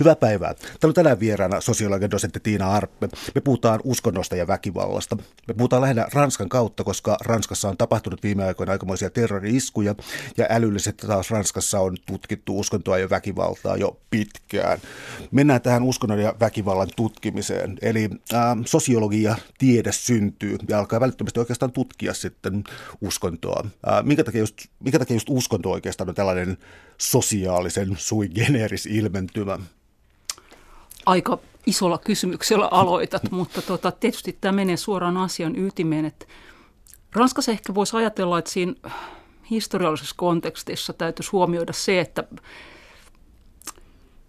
Hyvää päivää. Täällä on tänään vieraana sosiologian dosentti Tiina Arppe. Me puhutaan uskonnosta ja väkivallasta. Me puhutaan lähinnä Ranskan kautta, koska Ranskassa on tapahtunut viime aikoina aikamoisia terrori-iskuja ja älyllisesti taas Ranskassa on tutkittu uskontoa ja väkivaltaa jo pitkään. Mennään tähän uskonnon ja väkivallan tutkimiseen. Eli äh, sosiologia tiede syntyy ja alkaa välittömästi oikeastaan tutkia sitten uskontoa. Äh, minkä, takia just, minkä takia just uskonto oikeastaan on tällainen sosiaalisen sui generis ilmentymä? Aika isolla kysymyksellä aloitat, mutta tota, tietysti tämä menee suoraan asian ytimeen. Että Ranskassa ehkä voisi ajatella, että siinä historiallisessa kontekstissa täytyisi huomioida se, että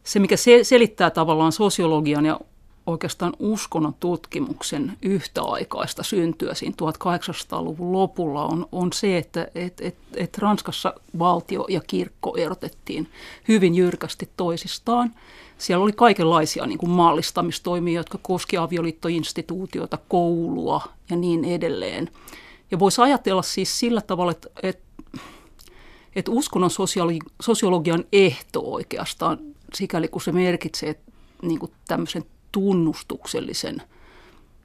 se, mikä selittää tavallaan sosiologian ja oikeastaan uskonnon tutkimuksen yhtäaikaista syntyä siinä 1800-luvun lopulla on, on se, että et, et, et Ranskassa valtio ja kirkko erotettiin hyvin jyrkästi toisistaan. Siellä oli kaikenlaisia niin kuin maallistamistoimia, jotka koski avioliittoinstituutiota, koulua ja niin edelleen. Ja voisi ajatella siis sillä tavalla, että, että, että uskonnon sosiologi, sosiologian ehto oikeastaan, sikäli kun se merkitsee niin kuin tämmöisen tunnustuksellisen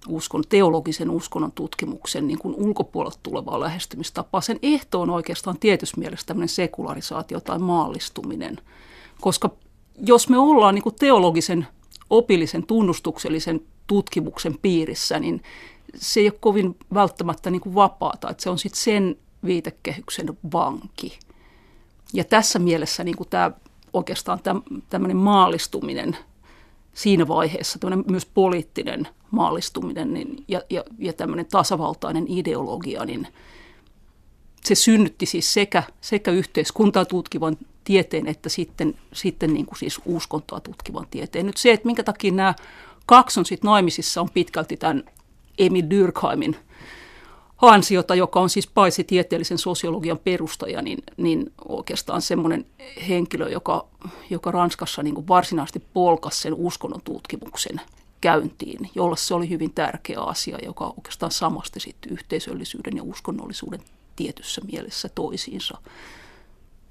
uskon, teologisen uskonnon tutkimuksen niin kuin ulkopuolelta tulevaa lähestymistapaa. Sen ehto on oikeastaan tietyssä mielessä tämmöinen sekularisaatio tai maallistuminen, koska jos me ollaan niin kuin teologisen, opillisen, tunnustuksellisen tutkimuksen piirissä, niin se ei ole kovin välttämättä niin kuin vapaata, että se on sitten sen viitekehyksen vanki. Ja tässä mielessä niin kuin tämä, oikeastaan tämmöinen maallistuminen siinä vaiheessa, myös poliittinen maallistuminen niin, ja, ja, ja tämmöinen tasavaltainen ideologia, niin se synnytti siis sekä, sekä yhteiskuntaa tutkivan tieteen että sitten, sitten niin kuin siis uskontoa tutkivan tieteen. Nyt se, että minkä takia nämä kaksi on sitten naimisissa, on pitkälti tämän Emil Durkheimin ansiota, joka on siis paitsi tieteellisen sosiologian perustaja, niin, niin oikeastaan semmoinen henkilö, joka, joka Ranskassa niin kuin varsinaisesti polkasi sen uskonnon tutkimuksen käyntiin, jolla se oli hyvin tärkeä asia, joka oikeastaan samasti sitten yhteisöllisyyden ja uskonnollisuuden tietyssä mielessä toisiinsa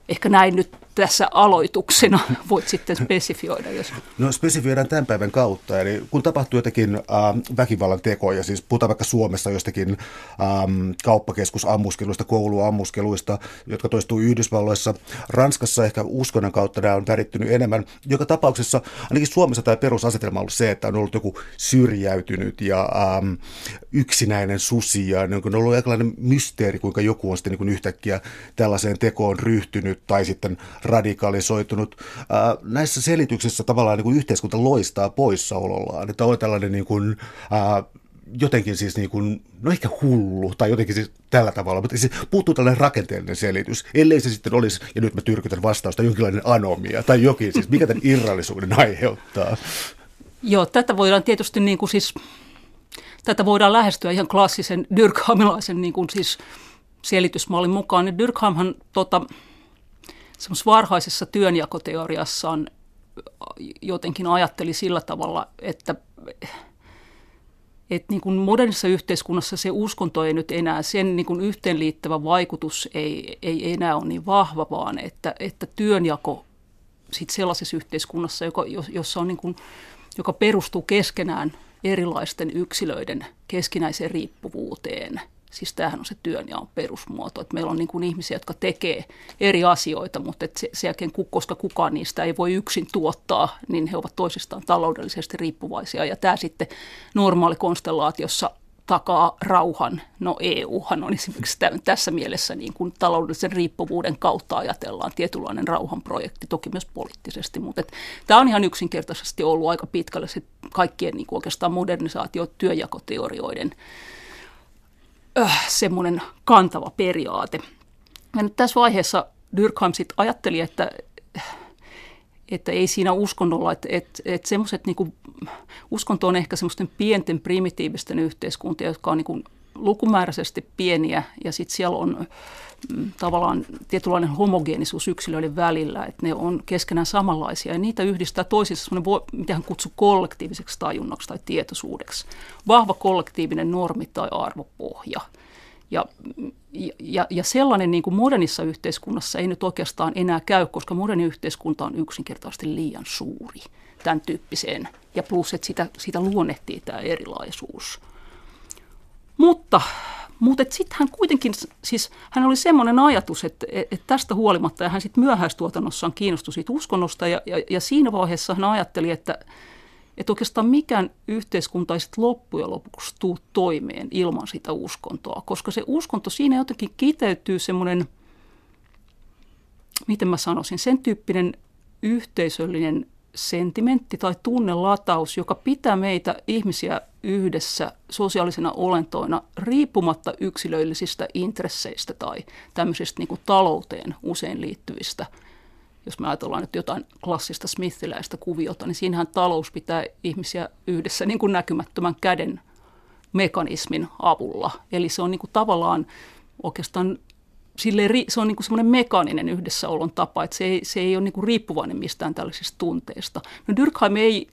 ehkä näin nyt tässä aloituksena voit sitten spesifioida. Jos... No spesifioidaan tämän päivän kautta. Eli kun tapahtuu jotenkin äh, väkivallan tekoja, siis puhutaan vaikka Suomessa jostakin ähm, kauppakeskusammuskeluista, kouluammuskeluista, jotka toistuu Yhdysvalloissa. Ranskassa ehkä uskonnon kautta nämä on värittynyt enemmän. Joka tapauksessa ainakin Suomessa tämä perusasetelma on ollut se, että on ollut joku syrjäytynyt ja ähm, yksinäinen susi ja niin on ollut aikainen mysteeri, kuinka joku on sitten niin yhtäkkiä tällaiseen tekoon ryhtynyt tai sitten radikalisoitunut. Ää, näissä selityksissä tavallaan niin kuin yhteiskunta loistaa poissaolollaan, että on tällainen niin kuin, ää, jotenkin siis niin kuin, no ehkä hullu tai jotenkin siis tällä tavalla, mutta siis puuttuu tällainen rakenteellinen selitys, ellei se sitten olisi, ja nyt mä tyrkytän vastausta, jonkinlainen anomia tai jokin, siis mikä tämän irrallisuuden aiheuttaa. Joo, tätä voidaan tietysti niin kuin siis, tätä voidaan lähestyä ihan klassisen Dyrkhamilaisen niin kuin siis selitysmallin mukaan. Niin Dyrkhamhan tota, semmoisessa varhaisessa työnjakoteoriassaan jotenkin ajatteli sillä tavalla, että, että niin kuin modernissa yhteiskunnassa se uskonto ei nyt enää, sen niin kuin yhteenliittävä vaikutus ei, ei enää ole niin vahva, vaan että, että työnjako sit sellaisessa yhteiskunnassa, joka, jossa on niin kuin, joka perustuu keskenään erilaisten yksilöiden keskinäiseen riippuvuuteen – Siis tämähän on se työnjaon perusmuoto, että meillä on niin kuin ihmisiä, jotka tekee eri asioita, mutta että se, se jälkeen, koska kukaan niistä ei voi yksin tuottaa, niin he ovat toisistaan taloudellisesti riippuvaisia. Ja tämä sitten normaali konstellaatiossa takaa rauhan. No EUhan on esimerkiksi tässä mielessä niin kuin taloudellisen riippuvuuden kautta ajatellaan tietynlainen rauhanprojekti, toki myös poliittisesti, mutta että tämä on ihan yksinkertaisesti ollut aika pitkälle se kaikkien niin kuin oikeastaan modernisaatio työjakoteorioiden äh, semmoinen kantava periaate. Ja nyt tässä vaiheessa Durkheim sitten ajatteli, että, että ei siinä uskonnolla, että, että, että semmoiset, niin uskonto on ehkä semmoisten pienten primitiivisten yhteiskuntien, jotka on niin lukumääräisesti pieniä ja sitten siellä on mm, tavallaan tietynlainen homogeenisuus yksilöiden välillä, että ne on keskenään samanlaisia ja niitä yhdistää toisissa semmoinen, mitä hän kutsuu kollektiiviseksi tajunnaksi tai tietoisuudeksi. Vahva kollektiivinen normi tai arvopohja. Ja, ja, ja sellainen niin kuin modernissa yhteiskunnassa ei nyt oikeastaan enää käy, koska moderni yhteiskunta on yksinkertaisesti liian suuri tämän tyyppiseen. Ja plus, että sitä, sitä luonnehtii tämä erilaisuus. Mutta, mutta sitten hän kuitenkin, siis hän oli semmoinen ajatus, että, että tästä huolimatta, ja hän sitten myöhäistuotannossaan kiinnostui siitä uskonnosta, ja, ja, ja siinä vaiheessa hän ajatteli, että, että oikeastaan mikään yhteiskunta ei loppujen lopuksi tuu toimeen ilman sitä uskontoa, koska se uskonto siinä jotenkin kiteytyy semmoinen, miten mä sanoisin, sen tyyppinen yhteisöllinen sentimentti tai tunnelataus, joka pitää meitä ihmisiä yhdessä sosiaalisena olentoina riippumatta yksilöllisistä intresseistä tai tämmöisistä niin kuin talouteen usein liittyvistä. Jos me ajatellaan nyt jotain klassista smithiläistä kuviota, niin siinähän talous pitää ihmisiä yhdessä niin kuin näkymättömän käden mekanismin avulla. Eli se on niin kuin tavallaan oikeastaan sille, se on niin semmoinen mekaaninen yhdessäolon tapa, että se ei, se ei ole niin riippuvainen mistään tällaisista tunteista. No Durkheim ei,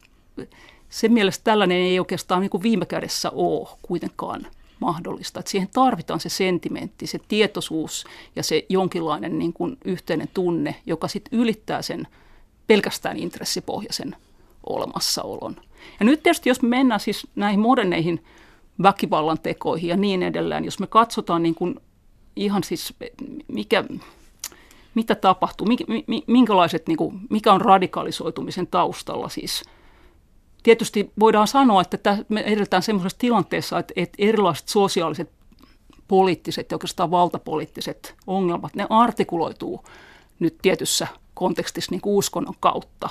sen mielestä tällainen ei oikeastaan niin kuin viime kädessä ole kuitenkaan mahdollista. Että siihen tarvitaan se sentimentti, se tietoisuus ja se jonkinlainen niin kuin yhteinen tunne, joka sitten ylittää sen pelkästään intressipohjaisen olemassaolon. Ja nyt tietysti, jos me mennään siis näihin moderneihin väkivallan tekoihin ja niin edelleen, jos me katsotaan niin kuin ihan siis, mikä, mitä tapahtuu, minkälaiset, niin kuin, mikä on radikalisoitumisen taustalla siis. Tietysti voidaan sanoa, että me edetään semmoisessa tilanteessa, että, erilaiset sosiaaliset, poliittiset ja oikeastaan valtapoliittiset ongelmat, ne artikuloituu nyt tietyssä kontekstissa niin kuin uskonnon kautta.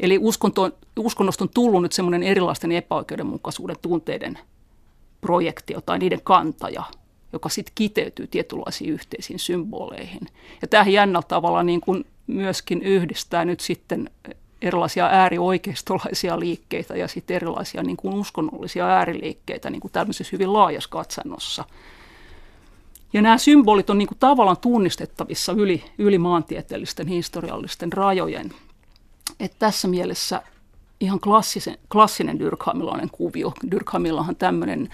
Eli uskonto, uskonnosta on tullut nyt semmoinen erilaisten epäoikeudenmukaisuuden tunteiden projektio tai niiden kantaja – joka sitten kiteytyy tietynlaisiin yhteisiin symboleihin. Ja tämähän jännällä tavalla niin kuin myöskin yhdistää nyt sitten erilaisia äärioikeistolaisia liikkeitä ja sitten erilaisia niin kuin uskonnollisia ääriliikkeitä niin kuin tämmöisessä hyvin laajassa katsannossa. Ja nämä symbolit on niin kuin tavallaan tunnistettavissa yli, yli maantieteellisten historiallisten rajojen. Et tässä mielessä ihan klassisen, klassinen Dyrkheimilainen kuvio. Dyrkheimillahan tämmöinen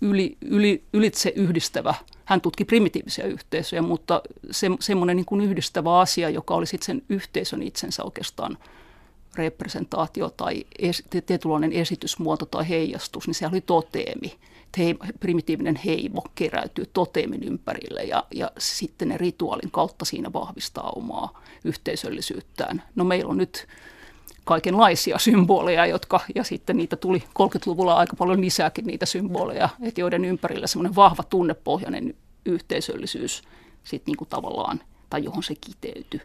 yli, yli, ylitse yhdistävä. Hän tutki primitiivisia yhteisöjä, mutta se, semmoinen niin kuin yhdistävä asia, joka oli sitten sen yhteisön itsensä oikeastaan representaatio tai es, tietynlainen esitysmuoto tai heijastus, niin se oli toteemi. Hei, primitiivinen heimo keräytyy toteemin ympärille ja, ja sitten ne rituaalin kautta siinä vahvistaa omaa yhteisöllisyyttään. No meillä on nyt kaikenlaisia symboleja, jotka, ja sitten niitä tuli 30-luvulla aika paljon lisääkin niitä symboleja, että joiden ympärillä semmoinen vahva tunnepohjainen yhteisöllisyys sitten niin kuin tavallaan, tai johon se kiteytyi.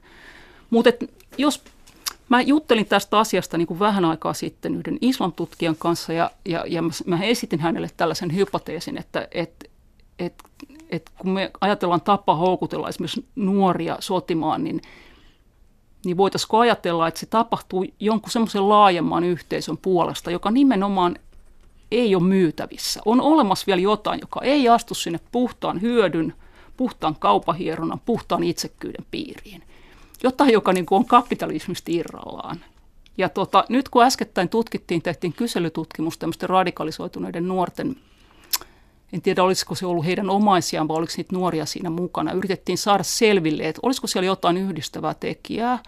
Mutta jos mä juttelin tästä asiasta niin kuin vähän aikaa sitten yhden islamtutkijan kanssa, ja, ja, ja mä esitin hänelle tällaisen hypoteesin, että et, et, et kun me ajatellaan tapa houkutella esimerkiksi nuoria sotimaan, niin – niin voitaisiinko ajatella, että se tapahtuu jonkun semmoisen laajemman yhteisön puolesta, joka nimenomaan ei ole myytävissä. On olemassa vielä jotain, joka ei astu sinne puhtaan hyödyn, puhtaan kaupahieronnan, puhtaan itsekkyyden piiriin. Jotain, joka niin kuin on kapitalismista irrallaan. Ja tota, nyt kun äskettäin tutkittiin, tehtiin kyselytutkimus tämmöisten radikalisoituneiden nuorten en tiedä olisiko se ollut heidän omaisiaan vai oliko niitä nuoria siinä mukana. Yritettiin saada selville, että olisiko siellä jotain yhdistävää tekijää,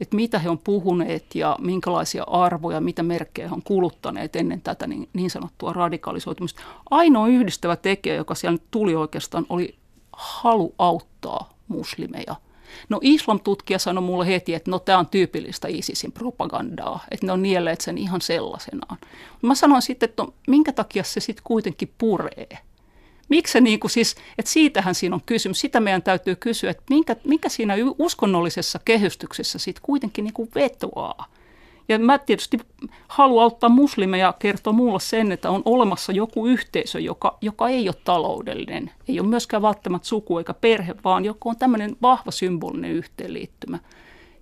että mitä he on puhuneet ja minkälaisia arvoja, mitä merkkejä he on kuluttaneet ennen tätä niin, niin sanottua radikalisoitumista. Ainoa yhdistävä tekijä, joka siellä tuli oikeastaan, oli halu auttaa muslimeja. No islam-tutkija sanoi mulle heti, että no tämä on tyypillistä ISISin propagandaa, että ne on nielleet sen ihan sellaisenaan. Mä sanoin sitten, että no, minkä takia se sitten kuitenkin puree. Miksi se niin kuin siis, että siitähän siinä on kysymys. Sitä meidän täytyy kysyä, että minkä, mikä siinä uskonnollisessa kehystyksessä sitten kuitenkin niin kuin vetoaa. Ja mä tietysti haluan auttaa muslimeja kertoa mulle sen, että on olemassa joku yhteisö, joka, joka ei ole taloudellinen. Ei ole myöskään välttämättä suku eikä perhe, vaan joku on tämmöinen vahva symbolinen yhteenliittymä.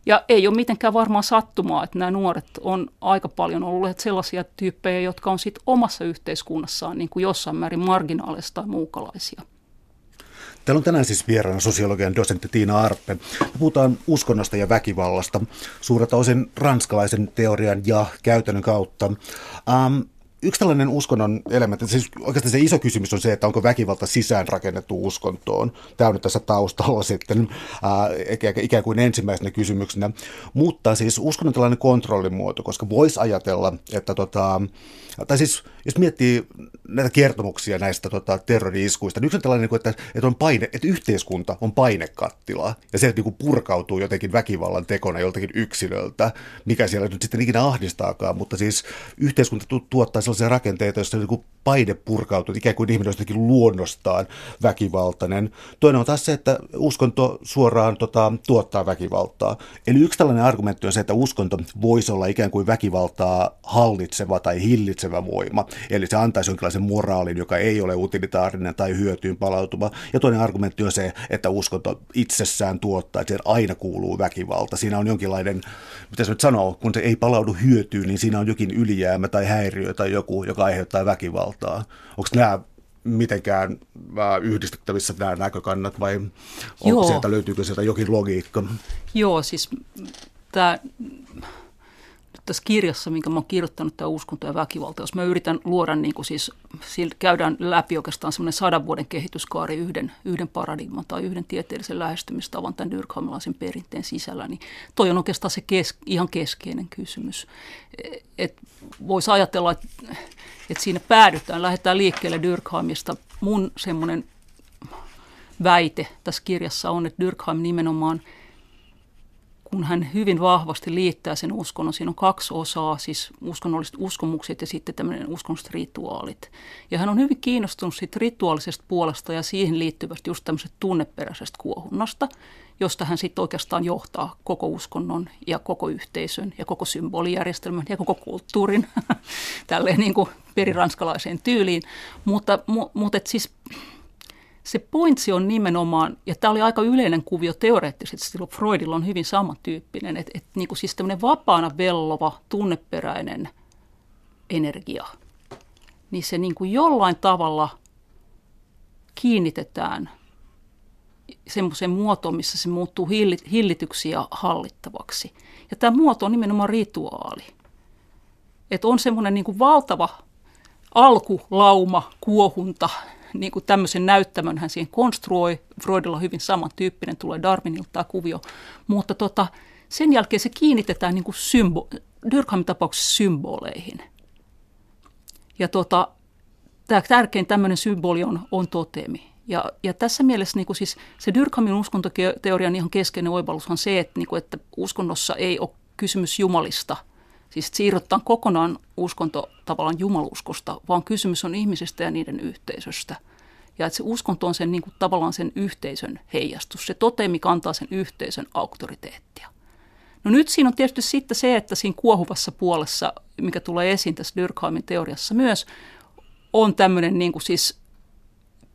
Ja ei ole mitenkään varmaan sattumaa, että nämä nuoret on aika paljon olleet sellaisia tyyppejä, jotka on sitten omassa yhteiskunnassaan niin kuin jossain määrin marginaalista tai muukalaisia. Täällä on tänään siis vieraana sosiologian dosentti Tiina Arppe. Me puhutaan uskonnosta ja väkivallasta suurelta osin ranskalaisen teorian ja käytännön kautta. Ähm, yksi tällainen uskonnon elementti, siis oikeastaan se iso kysymys on se, että onko väkivalta sisäänrakennettu uskontoon. Tämä on nyt tässä taustalla sitten ää, ikään kuin ensimmäisenä kysymyksenä. Mutta siis uskonnon tällainen kontrollimuoto, koska voisi ajatella, että tota, tai siis jos miettii näitä kertomuksia näistä tota, terrori-iskuista, niin yksi on tällainen, että, että, on paine, että yhteiskunta on painekattila, ja se niin purkautuu jotenkin väkivallan tekona joltakin yksilöltä, mikä siellä nyt sitten ikinä ahdistaakaan, mutta siis yhteiskunta tuottaa sellaisia rakenteita, joissa niin paine purkautuu, ikään kuin ihminen olisi luonnostaan väkivaltainen. Toinen on taas se, että uskonto suoraan tota, tuottaa väkivaltaa. Eli yksi tällainen argumentti on se, että uskonto voisi olla ikään kuin väkivaltaa hallitseva tai hillitsevä voima. Eli se antaisi jonkinlaisen moraalin, joka ei ole utilitaarinen tai hyötyyn palautuva. Ja toinen argumentti on se, että uskonto itsessään tuottaa, että aina kuuluu väkivalta. Siinä on jonkinlainen, mitä se nyt sanoo, kun se ei palaudu hyötyyn, niin siinä on jokin ylijäämä tai häiriö tai joku, joka aiheuttaa väkivaltaa. Onko nämä mitenkään äh, yhdistettävissä nämä näkökannat vai onko sieltä, löytyykö sieltä jokin logiikka? Joo, siis tämä tässä kirjassa, minkä mä oon kirjoittanut, tämä uskonto ja väkivalta, jos mä yritän luoda, niin kuin siis, käydään läpi oikeastaan semmoinen sadan vuoden kehityskaari yhden, yhden paradigman tai yhden tieteellisen lähestymistavan tämän dyrkhamilaisen perinteen sisällä, niin toi on oikeastaan se kes, ihan keskeinen kysymys. Et voisi ajatella, että, että siinä päädytään, lähdetään liikkeelle Dyrkheimista. Mun semmoinen väite tässä kirjassa on, että Dyrkheim nimenomaan – kun hän hyvin vahvasti liittää sen uskonnon. Siinä on kaksi osaa, siis uskonnolliset uskomukset ja sitten tämmöinen uskonnolliset rituaalit. Ja hän on hyvin kiinnostunut siitä rituaalisesta puolesta ja siihen liittyvästä just tämmöisestä tunneperäisestä kuohunnasta, josta hän sitten oikeastaan johtaa koko uskonnon ja koko yhteisön ja koko symbolijärjestelmän ja koko kulttuurin tälleen niin kuin periranskalaiseen tyyliin. Mutta, mu, mutta et siis se pointsi on nimenomaan, ja tämä oli aika yleinen kuvio teoreettisesti, silloin Freudilla on hyvin samantyyppinen, että, että niin kuin siis tämmöinen vapaana vellova, tunneperäinen energia, niin se niin kuin jollain tavalla kiinnitetään semmoiseen muotoon, missä se muuttuu hillityksi ja hallittavaksi. Ja tämä muoto on nimenomaan rituaali. Että on semmoinen niin kuin valtava alkulauma, kuohunta, niin kuin tämmöisen näyttämön hän siihen konstruoi. Freudilla on hyvin samantyyppinen, tulee Darwinilta tämä kuvio. Mutta tota, sen jälkeen se kiinnitetään niin kuin symbo- Durkheimin tapauksessa symboleihin. Ja tota, tämä tärkein tämmöinen symboli on, on totemi. Ja, ja tässä mielessä niin kuin siis se Durkheimin uskontoteorian ihan keskeinen oivallus on se, että, niin kuin, että uskonnossa ei ole kysymys Jumalista – Siis siirrytään kokonaan uskonto tavallaan jumaluskosta, vaan kysymys on ihmisistä ja niiden yhteisöstä. Ja että se uskonto on sen, niin kuin, tavallaan sen yhteisön heijastus. Se totemi kantaa sen yhteisön auktoriteettia. No nyt siinä on tietysti sitten se, että siinä kuohuvassa puolessa, mikä tulee esiin tässä Durkheimin teoriassa myös, on tämmöinen niin kuin siis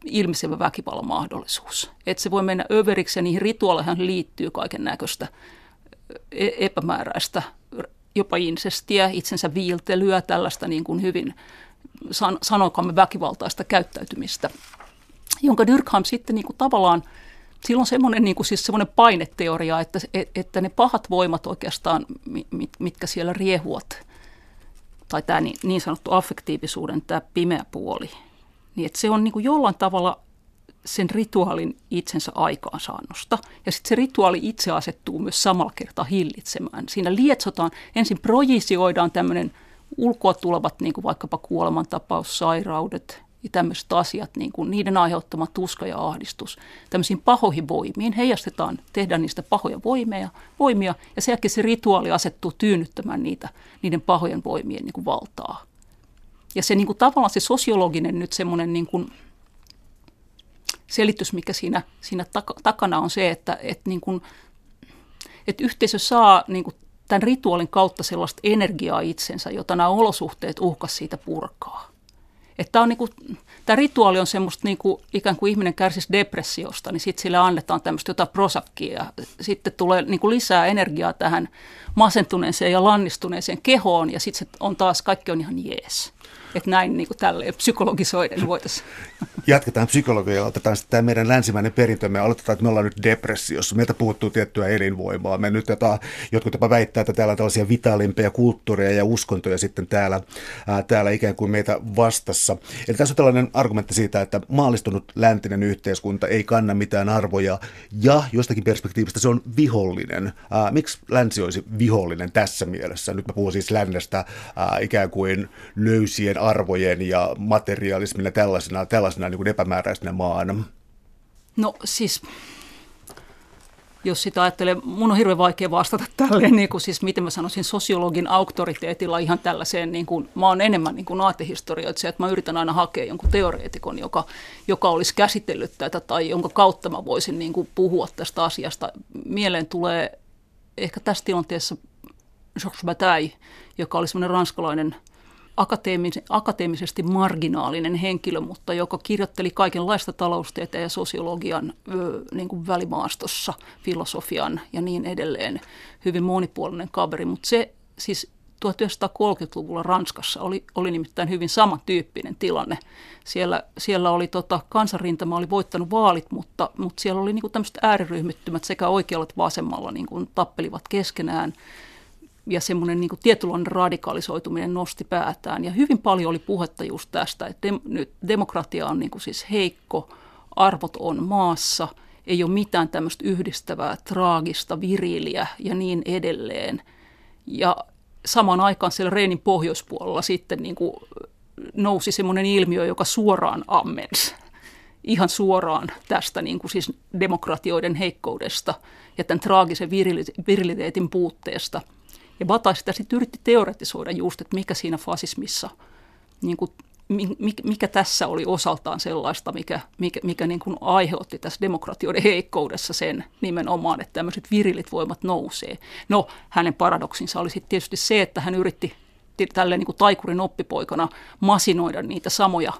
ilmisevä väkivallan mahdollisuus. Että se voi mennä överiksi ja niihin rituaaleihin liittyy kaiken näköistä e-, epämääräistä jopa insestiä, itsensä viiltelyä, tällaista niin kuin hyvin san, sanokamme väkivaltaista käyttäytymistä, jonka Durkheim sitten niin kuin tavallaan, silloin semmoinen, niin kuin siis semmoinen paineteoria, että, että ne pahat voimat oikeastaan, mitkä siellä riehuvat, tai tämä niin, niin sanottu affektiivisuuden, tämä pimeä puoli, niin että se on niin kuin jollain tavalla sen rituaalin itsensä aikaansaannosta. Ja sitten se rituaali itse asettuu myös samalla kertaa hillitsemään. Siinä lietsotaan, ensin projisioidaan tämmöinen ulkoa tulevat niin kuin vaikkapa kuolemantapaus, sairaudet ja tämmöiset asiat, niin kuin niiden aiheuttama tuska ja ahdistus. Tämmöisiin pahoihin voimiin heijastetaan, tehdään niistä pahoja voimia, voimia ja sen jälkeen se rituaali asettuu tyynnyttämään niitä, niiden pahojen voimien niin kuin valtaa. Ja se niin kuin, tavallaan se sosiologinen nyt semmoinen niin kuin, selitys, mikä siinä, siinä takana on se, että, että, niin kuin, että yhteisö saa niin kuin tämän rituaalin kautta sellaista energiaa itsensä, jota nämä olosuhteet uhkas siitä purkaa. Että tämä, on niin kuin, tämä rituaali on semmoista niin kuin, ikään kuin ihminen kärsisi depressiosta, niin sitten sille annetaan tämmöistä jotain prosakkia ja sitten tulee niin kuin lisää energiaa tähän masentuneeseen ja lannistuneeseen kehoon ja sitten on taas, kaikki on ihan jees. Että näin niin kuin tälleen psykologisoiden voitaisiin. Jatketaan psykologiaa, otetaan sitten tämä meidän länsimäinen perintömme ja aloitetaan, että me ollaan nyt depressiossa. Meiltä puuttuu tiettyä elinvoimaa. Me nyt jota, jotkut jopa väittää, että täällä on tällaisia vitaalimpia kulttuureja ja uskontoja sitten täällä, ää, täällä ikään kuin meitä vastassa. Eli tässä on tällainen argumentti siitä, että maallistunut läntinen yhteiskunta ei kanna mitään arvoja ja jostakin perspektiivistä se on vihollinen. Ää, miksi länsi olisi vihollinen tässä mielessä? Nyt mä puhun siis lännestä ää, ikään kuin löysien arvojen ja materialismin ja tällaisena, tällaisena niin kuin epämääräisenä maana? No siis, jos sitä ajattelee, mun on hirveän vaikea vastata tälleen, niin kuin siis miten mä sanoisin, sosiologin auktoriteetilla ihan tällaiseen, niin kuin, mä oon enemmän niin kuin aatehistorioitsija, että mä yritän aina hakea jonkun teoreetikon, joka, joka olisi käsitellyt tätä tai jonka kautta mä voisin niin kuin puhua tästä asiasta. Mieleen tulee ehkä tässä tilanteessa Georges Bataille, joka oli semmoinen ranskalainen – akateemis- akateemisesti marginaalinen henkilö, mutta joka kirjoitteli kaikenlaista taloustieteen ja sosiologian ö, niin kuin välimaastossa, filosofian ja niin edelleen. Hyvin monipuolinen kaveri, mutta se siis 1930-luvulla Ranskassa oli, oli nimittäin hyvin samantyyppinen tilanne. Siellä, siellä oli tota, kansanrintama oli voittanut vaalit, mutta, mutta siellä oli niin kuin tämmöiset ääriryhmittymät sekä oikealla että vasemmalla niin kuin tappelivat keskenään – ja semmoinen niin tietynlainen radikalisoituminen nosti päätään. Ja hyvin paljon oli puhetta just tästä, että dem, nyt demokratia on niin kuin siis heikko, arvot on maassa, ei ole mitään tämmöistä yhdistävää, traagista, viriliä ja niin edelleen. Ja samaan aikaan siellä Reinin pohjoispuolella sitten niin kuin nousi semmoinen ilmiö, joka suoraan ammensi ihan suoraan tästä niin kuin siis demokratioiden heikkoudesta ja tämän traagisen viriliteetin puutteesta – ja Bata sitä sitten yritti teoretisoida just, että mikä siinä fasismissa, niin kuin, mikä tässä oli osaltaan sellaista, mikä, mikä, mikä niin kuin aiheutti tässä demokratioiden heikkoudessa sen nimenomaan, että tämmöiset virilit voimat nousee. No, hänen paradoksinsa oli sitten tietysti se, että hän yritti tälleen niin kuin taikurin oppipoikana masinoida niitä samoja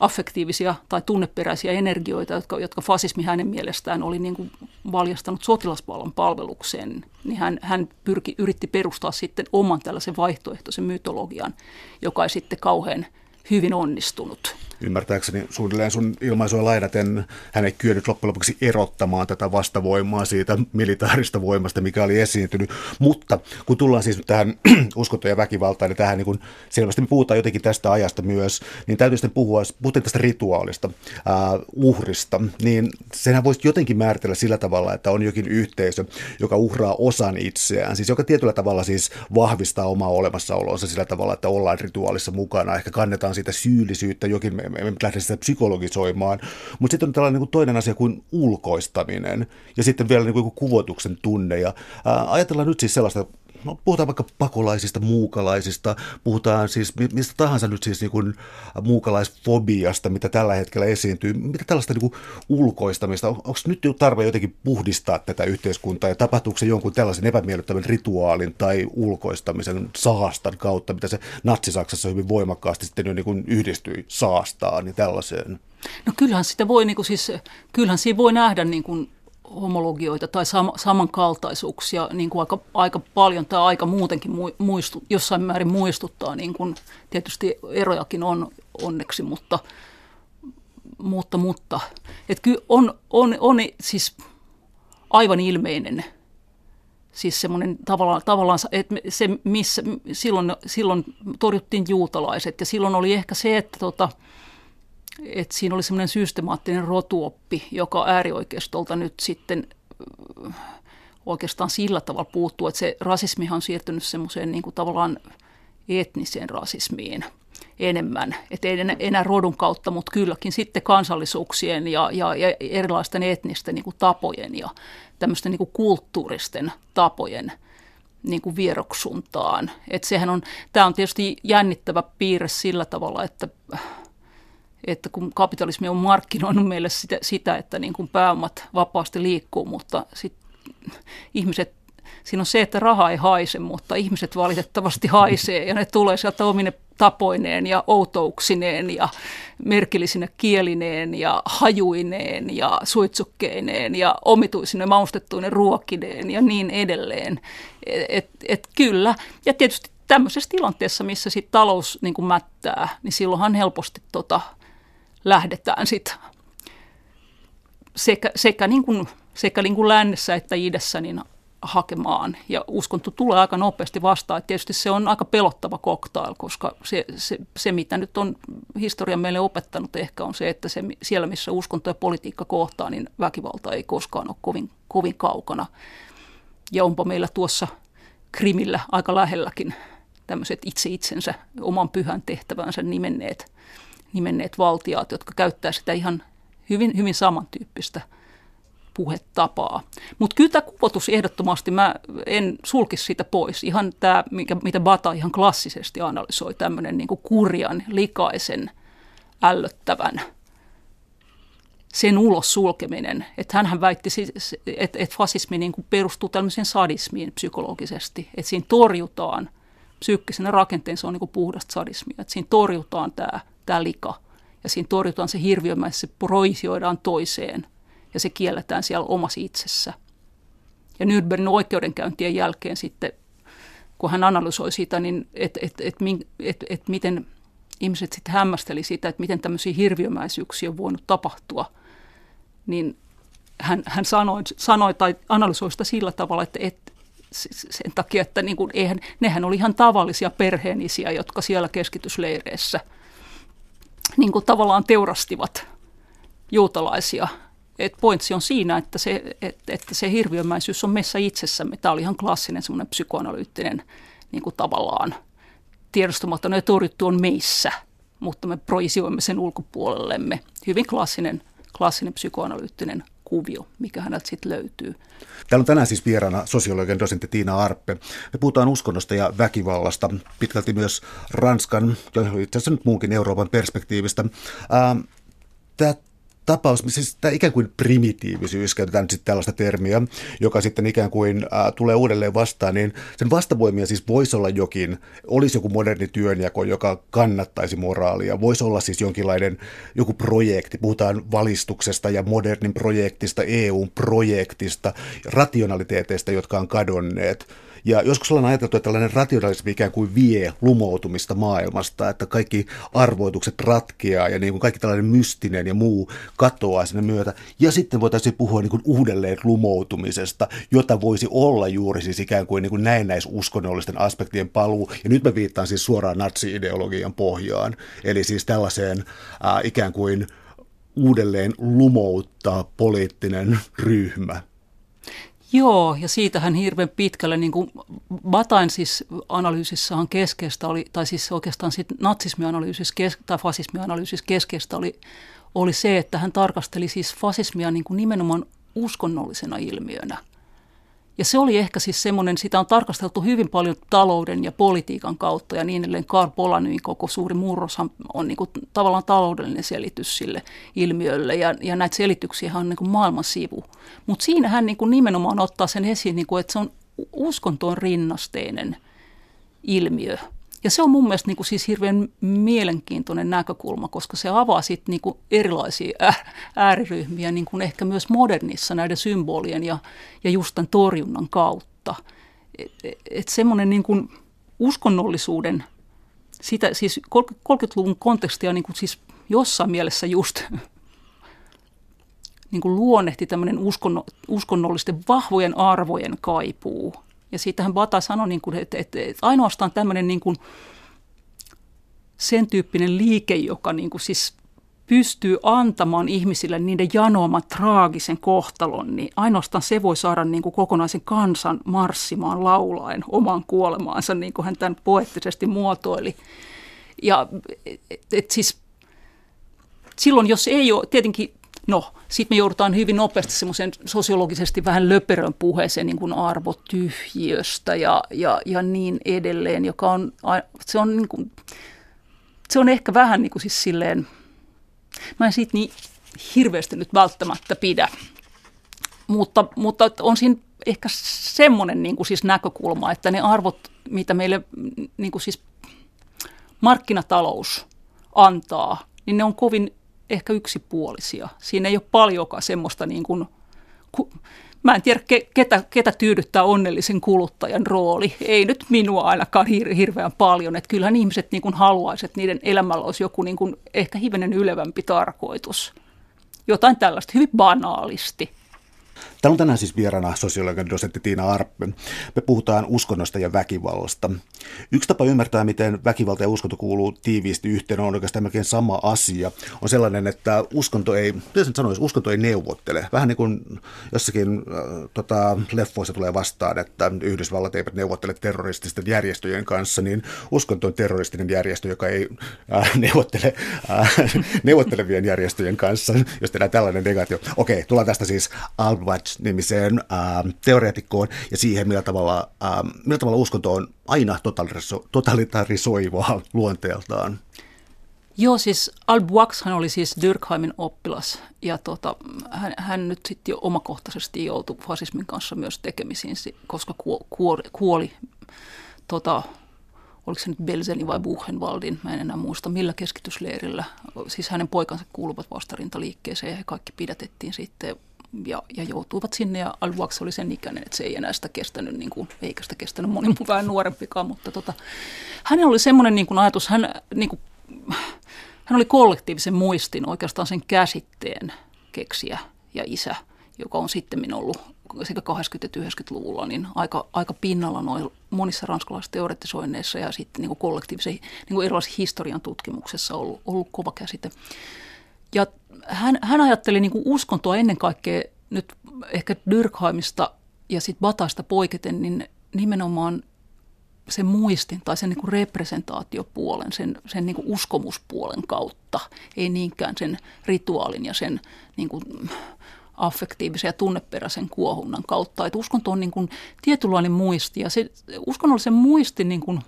affektiivisia tai tunneperäisiä energioita, jotka, jotka fasismi hänen mielestään oli niin kuin valjastanut sotilasvallan palvelukseen, niin hän, hän pyrki, yritti perustaa sitten oman tällaisen vaihtoehtoisen mytologian, joka ei sitten kauhean hyvin onnistunut. Ymmärtääkseni suunnilleen sun ilmaisua laidaten hän ei kyennyt loppujen lopuksi erottamaan tätä vastavoimaa siitä militaarista voimasta, mikä oli esiintynyt. Mutta kun tullaan siis tähän uskontojen väkivaltaan ja tähän niin kun selvästi me puhutaan jotenkin tästä ajasta myös, niin täytyy sitten puhua, puhuttiin tästä rituaalista, äh, uhrista, niin senhän voisi jotenkin määritellä sillä tavalla, että on jokin yhteisö, joka uhraa osan itseään, siis joka tietyllä tavalla siis vahvistaa omaa olemassaolonsa sillä tavalla, että ollaan rituaalissa mukana, ehkä kannetaan siitä syyllisyyttä, jokin me emme lähde sitä psykologisoimaan. Mutta sitten on tällainen niin toinen asia kuin ulkoistaminen ja sitten vielä niin kuin kuvotuksen tunne. Ja, ää, ajatellaan nyt siis sellaista no, puhutaan vaikka pakolaisista, muukalaisista, puhutaan siis mistä tahansa nyt siis niin kuin muukalaisfobiasta, mitä tällä hetkellä esiintyy, mitä tällaista niin kuin ulkoistamista, on, onko nyt tarve jotenkin puhdistaa tätä yhteiskuntaa? Ja tapahtuuko se jonkun tällaisen epämiellyttävän rituaalin tai ulkoistamisen saastan kautta, mitä se Natsi-Saksassa hyvin voimakkaasti sitten jo niin kuin yhdistyi saastaan ja tällaiseen? No kyllähän sitä voi, niin kuin siis, kyllähän siinä voi nähdä niin kuin homologioita tai sam- samankaltaisuuksia niin kuin aika, aika paljon tai aika muutenkin muistu, jossain määrin muistuttaa. Niin kuin, tietysti erojakin on onneksi, mutta, mutta, mutta et kyllä on, on, on siis aivan ilmeinen siis semmoinen tavallaan, tavallaan että se, missä silloin, silloin torjuttiin juutalaiset ja silloin oli ehkä se, että tota, että siinä oli semmoinen systemaattinen rotuoppi, joka äärioikeistolta nyt sitten oikeastaan sillä tavalla puuttuu, että se rasismihan on siirtynyt semmoiseen niin kuin tavallaan etniseen rasismiin enemmän. Että ei enää rodun kautta, mutta kylläkin sitten kansallisuuksien ja, ja, ja erilaisten etnisten niin kuin tapojen ja tämmöisten niin kuin kulttuuristen tapojen niin kuin vieroksuntaan. Että sehän on, tämä on tietysti jännittävä piirre sillä tavalla, että että kun kapitalismi on markkinoinut meille sitä, sitä että niin kuin pääomat vapaasti liikkuu, mutta sit ihmiset, siinä on se, että raha ei haise, mutta ihmiset valitettavasti haisee ja ne tulee sieltä omine tapoineen ja outouksineen ja merkillisinä kielineen ja hajuineen ja suitsukkeineen ja omituisine maustettuinen ruokineen ja niin edelleen. Et, et kyllä, ja tietysti tämmöisessä tilanteessa, missä sit talous niin mättää, niin silloinhan helposti tota, lähdetään sit sekä, sekä, niin kuin, sekä niin kuin lännessä että idässä niin hakemaan. Ja uskonto tulee aika nopeasti vastaan. Et tietysti se on aika pelottava koktail, koska se, se, se, mitä nyt on historia meille opettanut ehkä on se, että se, siellä missä uskonto ja politiikka kohtaa, niin väkivalta ei koskaan ole kovin, kovin kaukana. Ja onpa meillä tuossa Krimillä aika lähelläkin tämmöiset itse itsensä oman pyhän tehtävänsä nimenneet, nimenneet valtiaat, jotka käyttää sitä ihan hyvin, hyvin samantyyppistä – puhetapaa. Mutta kyllä tämä kuvotus ehdottomasti, mä en sulkisi sitä pois. Ihan tämä, mikä, mitä Bata ihan klassisesti analysoi, tämmöinen niin kurjan, likaisen, ällöttävän, sen ulos sulkeminen. Että hän väitti, että, että fasismi niin perustuu tämmöiseen sadismiin psykologisesti, että siinä torjutaan, psyykkisenä rakenteen se on niin kuin puhdasta sadismia, että siinä torjutaan tämä, tämä lika ja siinä torjutaan se hirviömäisesti, se proisioidaan toiseen – ja se kielletään siellä omassa itsessä. Ja Nürnbergin oikeudenkäyntien jälkeen sitten, kun hän analysoi sitä, niin että et, et, et, et miten ihmiset sitten hämmästeli sitä, että miten tämmöisiä hirviömäisyyksiä on voinut tapahtua, niin hän, hän sanoi, sanoi tai analysoi sitä sillä tavalla, että et, sen takia, että niin kuin, eihän, nehän oli ihan tavallisia perheenisiä, jotka siellä keskitysleireissä niin kuin tavallaan teurastivat juutalaisia et pointsi on siinä, että se, et, että se hirviömäisyys on meissä itsessämme. Tämä oli ihan klassinen semmoinen psykoanalyyttinen niin kuin tavallaan tiedostamaton ja torjuttu on meissä, mutta me projisioimme sen ulkopuolellemme. Hyvin klassinen, klassinen psykoanalyyttinen kuvio, mikä häneltä sitten löytyy. Täällä on tänään siis vieraana sosiologian dosentti Tiina Arppe. Me puhutaan uskonnosta ja väkivallasta, pitkälti myös Ranskan, ja itse asiassa nyt muunkin Euroopan perspektiivistä. Tämä tapaus, siis tämä ikään kuin primitiivisyys, käytetään nyt sitten tällaista termiä, joka sitten ikään kuin äh, tulee uudelleen vastaan, niin sen vastavoimia siis voisi olla jokin, olisi joku moderni työnjako, joka kannattaisi moraalia, voisi olla siis jonkinlainen joku projekti, puhutaan valistuksesta ja modernin projektista, EU-projektista, rationaliteeteista, jotka on kadonneet. Ja joskus ollaan ajateltu, että tällainen rationalismi ikään kuin vie lumoutumista maailmasta, että kaikki arvoitukset ratkeaa ja niin kuin kaikki tällainen mystinen ja muu katoaa sinne myötä. Ja sitten voitaisiin puhua niin kuin uudelleen lumoutumisesta, jota voisi olla juuri siis ikään kuin, niin kuin näennäisuskonnollisten aspektien paluu. Ja nyt mä viittaan siis suoraan natsi-ideologian pohjaan. Eli siis tällaiseen äh, ikään kuin uudelleen lumouttaa poliittinen ryhmä. Joo, ja siitähän hirveän pitkälle, niin kuin Batain siis analyysissahan keskeistä oli, tai siis oikeastaan sit natsismianalyysissä kes, tai fasismianalyysissä keskeistä oli, oli se, että hän tarkasteli siis fasismia niin kuin nimenomaan uskonnollisena ilmiönä – ja se oli ehkä siis semmoinen, sitä on tarkasteltu hyvin paljon talouden ja politiikan kautta ja niin edelleen. Karl Polanyin koko suuri murros on niin kuin tavallaan taloudellinen selitys sille ilmiölle ja, ja näitä selityksiä on niin kuin maailman sivu. Mutta siinä hän niin kuin nimenomaan ottaa sen esiin, niin kuin, että se on uskontoon rinnasteinen ilmiö – ja se on mun mielestä niin kuin siis hirveän mielenkiintoinen näkökulma, koska se avaa sitten niin kuin erilaisia ääriryhmiä niin kuin ehkä myös modernissa näiden symbolien ja, ja just tämän torjunnan kautta. Että et, semmoinen niin kuin uskonnollisuuden, sitä, siis 30-luvun kontekstia niin kuin siis jossain mielessä just niin kuin luonnehti tämmöinen uskonno, uskonnollisten vahvojen arvojen kaipuu – ja siitähän Bata sanoi, niin kuin, että, että, että ainoastaan tämmöinen niin kuin, sen tyyppinen liike, joka niin kuin siis pystyy antamaan ihmisille niiden janoaman traagisen kohtalon, niin ainoastaan se voi saada niin kuin kokonaisen kansan marssimaan laulaen oman kuolemaansa, niin kuin hän tämän poettisesti muotoili. Ja et, et siis silloin, jos ei ole, tietenkin No, sitten me joudutaan hyvin nopeasti semmoisen sosiologisesti vähän löperön puheeseen niin kuin arvotyhjiöstä ja, ja, ja niin edelleen, joka on, se on, niin kuin, se on ehkä vähän niin kuin siis silleen, mä en siitä niin hirveästi nyt välttämättä pidä, mutta, mutta on siinä ehkä semmoinen niin kuin siis näkökulma, että ne arvot, mitä meille niin kuin siis markkinatalous antaa, niin ne on kovin ehkä yksipuolisia. Siinä ei ole paljonkaan semmoista niin kuin, mä en tiedä, ketä, ketä tyydyttää onnellisen kuluttajan rooli. Ei nyt minua ainakaan hir- hirveän paljon. Että kyllähän ihmiset niin haluaisivat, että niiden elämällä olisi joku niin kuin ehkä hivenen ylevämpi tarkoitus. Jotain tällaista, hyvin banaalisti. Täällä on tänään siis vieraana sosiologian dosentti Tiina Arppe. Me puhutaan uskonnosta ja väkivallasta. Yksi tapa ymmärtää, miten väkivalta ja uskonto kuuluu tiiviisti yhteen, on oikeastaan melkein sama asia. On sellainen, että uskonto ei, miten sen sanoisi, uskonto ei neuvottele. Vähän niin kuin jossakin äh, tota, leffoissa tulee vastaan, että Yhdysvallat eivät neuvottele terrorististen järjestöjen kanssa, niin uskonto on terroristinen järjestö, joka ei äh, neuvottele äh, neuvottelevien järjestöjen kanssa, jos tehdään tällainen negaatio. Okei, tullaan tästä siis al nimiseen äh, teoreetikkoon ja siihen, millä tavalla, äh, millä tavalla uskonto on aina totaliso- totalitarisoivaa luonteeltaan. Joo, siis Albuax hän oli siis Durkheimin oppilas ja tota, hän, hän nyt sitten jo omakohtaisesti joutui fasismin kanssa myös tekemisiin, koska kuoli, kuoli tota, oliko se nyt Belzeni vai Buchenwaldin, mä en enää muista millä keskitysleirillä. Siis hänen poikansa kuuluvat vastarintaliikkeeseen ja he kaikki pidätettiin sitten ja, ja joutuivat sinne ja Alvuaks oli sen ikäinen, että se ei enää sitä kestänyt, niin kuin, eikä sitä kestänyt moni muu vähän nuorempikaan, mutta tota, hänellä oli semmoinen niin kuin ajatus, hän, niin kuin, hän oli kollektiivisen muistin oikeastaan sen käsitteen keksiä ja isä, joka on sitten ollut sekä 80- että 90-luvulla niin aika, aika pinnalla noin monissa ranskalaisissa teoretisoinneissa ja sitten niin kollektiivisen niin kuin erilaisissa historian tutkimuksessa ollut, ollut kova käsite. Ja hän, hän ajatteli niin kuin uskontoa ennen kaikkea nyt ehkä Dyrkheimista ja sitten Bataista poiketen, niin nimenomaan sen muistin tai sen niin kuin representaatiopuolen, sen, sen niin kuin uskomuspuolen kautta, ei niinkään sen rituaalin ja sen niin kuin affektiivisen ja tunneperäisen kuohunnan kautta. Että uskonto on niin kuin tietynlainen muisti ja se uskonnollisen muistin niin kuin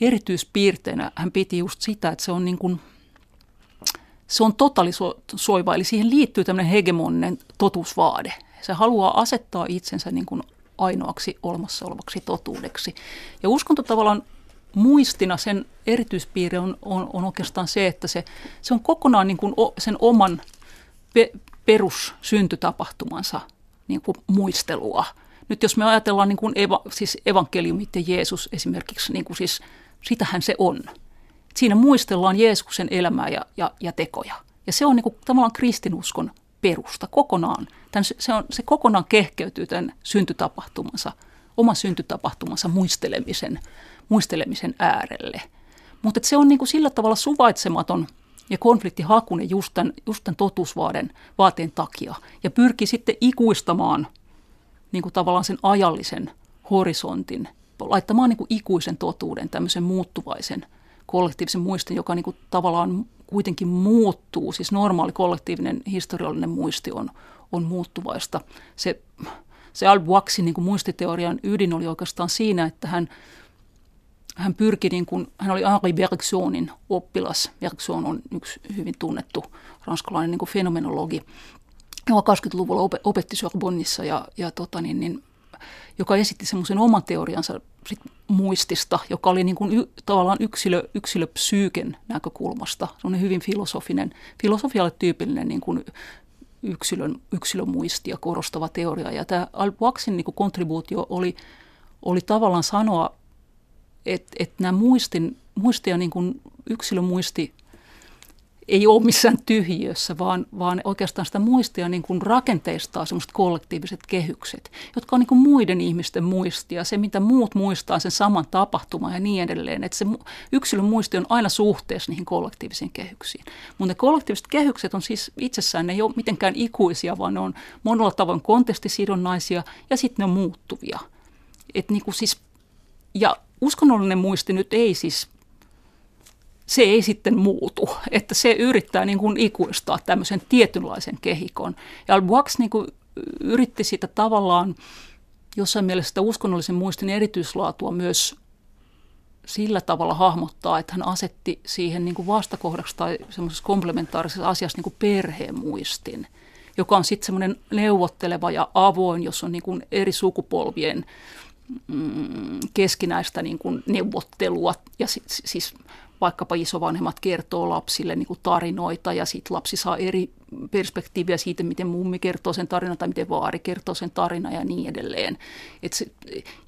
erityispiirteinä hän piti just sitä, että se on niin kuin – se on totalisoiva, eli siihen liittyy tämmöinen hegemoninen totuusvaade. Se haluaa asettaa itsensä niin kuin ainoaksi olemassa olevaksi totuudeksi. Ja uskonto tavallaan muistina sen erityispiirre on, on, on oikeastaan se, että se, se on kokonaan niin kuin sen oman pe, perussyntytapahtumansa niin kuin muistelua. Nyt jos me ajatellaan niin kuin eva, siis evankeliumit ja Jeesus esimerkiksi, niin kuin siis, sitähän se on – Siinä muistellaan Jeesuksen elämää ja, ja, ja tekoja. Ja se on niin kuin, tavallaan kristinuskon perusta kokonaan. Tän, se, on, se kokonaan kehkeytyy tämän syntytapahtumansa, oman syntytapahtumansa muistelemisen, muistelemisen äärelle. Mutta se on niin kuin sillä tavalla suvaitsematon ja konfliktihakunen just tämän, just tämän totuusvaaden vaateen takia. Ja pyrkii sitten ikuistamaan niin kuin tavallaan sen ajallisen horisontin, laittamaan niin kuin ikuisen totuuden, tämmöisen muuttuvaisen – kollektiivisen muistin, joka niin kuin tavallaan kuitenkin muuttuu. Siis normaali kollektiivinen historiallinen muisti on, on muuttuvaista. Se, se Albuaksin niin muistiteorian ydin oli oikeastaan siinä, että hän, hän pyrki, niin kuin, hän oli Henri Bergsonin oppilas. Bergson on yksi hyvin tunnettu ranskalainen niin kuin fenomenologi, joka 20-luvulla opetti Sorbonnissa ja, ja tota niin, niin joka esitti semmoisen oman teoriansa sit muistista, joka oli niin kuin y, tavallaan yksilö, yksilöpsyyken näkökulmasta. Se on hyvin filosofinen, filosofialle tyypillinen niin kuin yksilön, yksilömuistia korostava teoria. Ja tämä Albuaksin niin kontribuutio oli, oli tavallaan sanoa, että, että nämä muistin, muistia niin kuin yksilömuisti ei ole missään tyhjiössä, vaan, vaan oikeastaan sitä muistia niin kuin rakenteistaa semmoiset kollektiiviset kehykset, jotka on niin kuin muiden ihmisten muistia, se mitä muut muistaa sen saman tapahtuman ja niin edelleen. Että se yksilön muisti on aina suhteessa niihin kollektiivisiin kehyksiin. Mutta ne kollektiiviset kehykset on siis itsessään, ne ei ole mitenkään ikuisia, vaan ne on monella tavoin kontekstisidonnaisia ja sitten ne on muuttuvia. Et niin kuin siis, ja uskonnollinen muisti nyt ei siis se ei sitten muutu. Että se yrittää niin kuin ikuistaa tämmöisen tietynlaisen kehikon. Ja Albuax niin kuin yritti sitä tavallaan jossain mielessä sitä uskonnollisen muistin erityislaatua myös sillä tavalla hahmottaa, että hän asetti siihen niin kuin vastakohdaksi tai semmoisessa komplementaarisessa asiassa niin kuin perhemuistin, joka on sitten semmoinen neuvotteleva ja avoin, jossa on niin kuin eri sukupolvien mm, keskinäistä niin kuin neuvottelua ja siis vaikkapa isovanhemmat kertoo lapsille niin kuin tarinoita ja sitten lapsi saa eri perspektiiviä siitä, miten mummi kertoo sen tarinan tai miten vaari kertoo sen tarinan ja niin edelleen. Et se,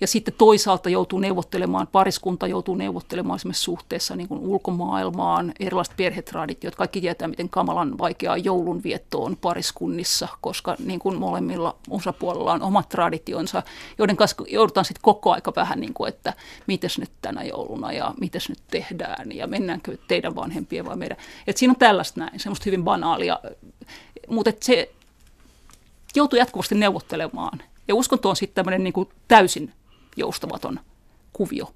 ja sitten toisaalta joutuu neuvottelemaan, pariskunta joutuu neuvottelemaan esimerkiksi suhteessa niin kuin ulkomaailmaan, erilaiset perhetraditiot, kaikki tietää, miten kamalan vaikeaa joulunvietto on pariskunnissa, koska niin kuin molemmilla osapuolella on omat traditionsa, joiden kanssa joudutaan sitten koko aika vähän, niin kuin, että mites nyt tänä jouluna ja mites nyt tehdään ja mennäänkö teidän vanhempien vai meidän. Et siinä on tällaista näin, semmoista hyvin banaalia mutta se joutuu jatkuvasti neuvottelemaan. Ja uskonto on sitten tämmöinen niin täysin joustamaton kuvio.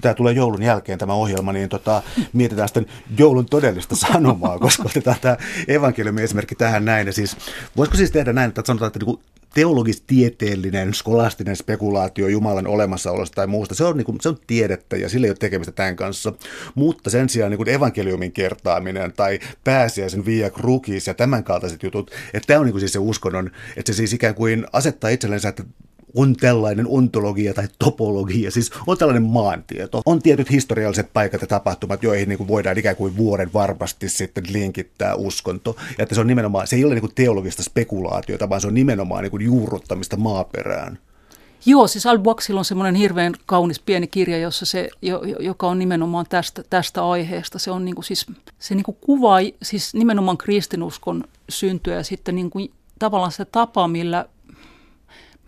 Tämä tulee joulun jälkeen tämä ohjelma, niin tota, mietitään sitten joulun todellista sanomaa, koska otetaan tämä evankeliumi esimerkki tähän näin. Ja siis, voisiko siis tehdä näin, että sanotaan, että niin teologis-tieteellinen, skolastinen spekulaatio Jumalan olemassaolosta tai muusta, se on, niin kuin, se on tiedettä ja sillä ei ole tekemistä tämän kanssa. Mutta sen sijaan niin kuin evankeliumin kertaaminen tai pääsiäisen via krukis ja tämän kaltaiset jutut, että tämä on niin kuin siis se uskonnon, että se siis ikään kuin asettaa itsellensä, että on tällainen ontologia tai topologia, siis on tällainen maantieto. On tietyt historialliset paikat ja tapahtumat, joihin niin kuin voidaan ikään kuin vuoden varmasti sitten linkittää uskonto. Ja että se on nimenomaan, se ei ole niin kuin teologista spekulaatiota, vaan se on nimenomaan niin kuin juurruttamista maaperään. Joo, siis Al on semmoinen hirveän kaunis pieni kirja, jossa se, joka on nimenomaan tästä, tästä aiheesta. Se on niin kuin siis, se niin kuin kuvaa siis nimenomaan kristinuskon syntyä ja sitten niin kuin tavallaan se tapa, millä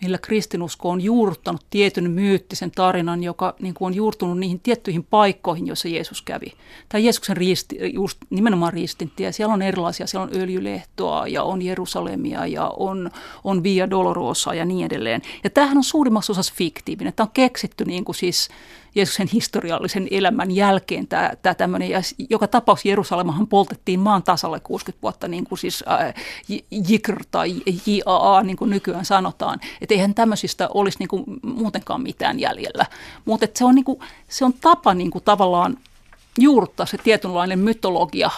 millä kristinusko on juurruttanut tietyn myyttisen tarinan, joka niin kuin on juurtunut niihin tiettyihin paikkoihin, joissa Jeesus kävi. Tai Jeesuksen riisti, just nimenomaan riistintiä. Siellä on erilaisia, siellä on öljylehtoa ja on Jerusalemia ja on, on Via Dolorosa ja niin edelleen. Ja tämähän on suurimmassa osassa fiktiivinen. Tämä on keksitty niin kuin siis Jeesuksen historiallisen elämän jälkeen tämä, tämä tämmöinen, ja joka tapauksessa Jerusalemahan poltettiin maan tasalle 60 vuotta, niin kuin siis äh, Jikr tai JAA, niin kuin nykyään sanotaan. Että eihän tämmöisistä olisi niin kuin muutenkaan mitään jäljellä. Mutta se on, niin kuin, se on tapa niin kuin tavallaan juurruttaa se tietynlainen mytologia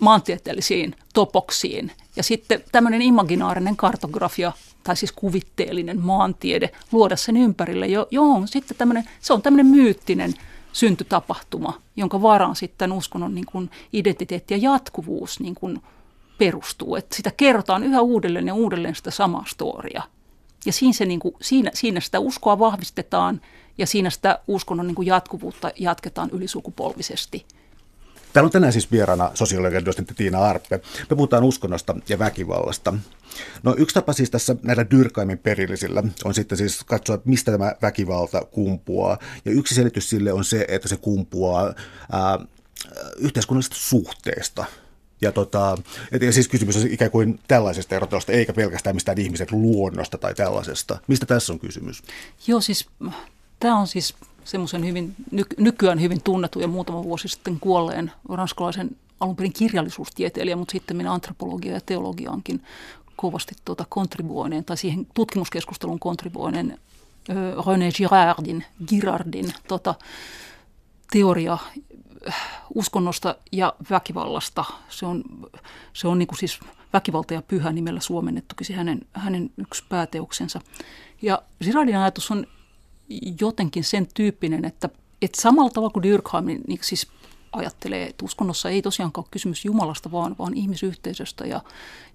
maantieteellisiin topoksiin. Ja sitten tämmöinen imaginaarinen kartografia tai siis kuvitteellinen maantiede, luoda sen ympärille. Jo, joo, sitten tämmöinen, se on tämmöinen myyttinen syntytapahtuma, jonka varaan sitten uskonnon niin kuin identiteetti ja jatkuvuus niin kuin perustuu. Että sitä kerrotaan yhä uudelleen ja uudelleen sitä samaa storia. Ja siinä, se, niin kuin, siinä, siinä sitä uskoa vahvistetaan ja siinä sitä uskonnon niin kuin jatkuvuutta jatketaan ylisukupolvisesti – Täällä on tänään siis vieraana sosiologian dosentti Tiina Arppe. Me puhutaan uskonnosta ja väkivallasta. No yksi tapa siis tässä näillä Dyrkaimin perillisillä on sitten siis katsoa, mistä tämä väkivalta kumpuaa. Ja yksi selitys sille on se, että se kumpuaa ää, yhteiskunnallisesta suhteesta. Ja, tota, et, ja siis kysymys on ikään kuin tällaisesta erottelusta, eikä pelkästään mistään ihmiset luonnosta tai tällaisesta. Mistä tässä on kysymys? Joo, siis tämä on siis semmoisen hyvin, nykyään hyvin tunnetun ja muutama vuosi sitten kuolleen ranskalaisen alun perin kirjallisuustieteilijä, mutta sitten minä antropologia ja teologiaankin kovasti tuota kontribuoineen tai siihen tutkimuskeskustelun kontribuoineen René Girardin, Girardin tota, teoria uskonnosta ja väkivallasta. Se on, se on niin kuin siis väkivalta ja pyhä nimellä suomennettukin hänen, hänen yksi pääteoksensa. Ja Girardin ajatus on jotenkin sen tyyppinen, että, että samalla tavalla kuin Durkheim, niin, niin siis ajattelee, että uskonnossa ei tosiaankaan ole kysymys Jumalasta, vaan, vaan ihmisyhteisöstä ja,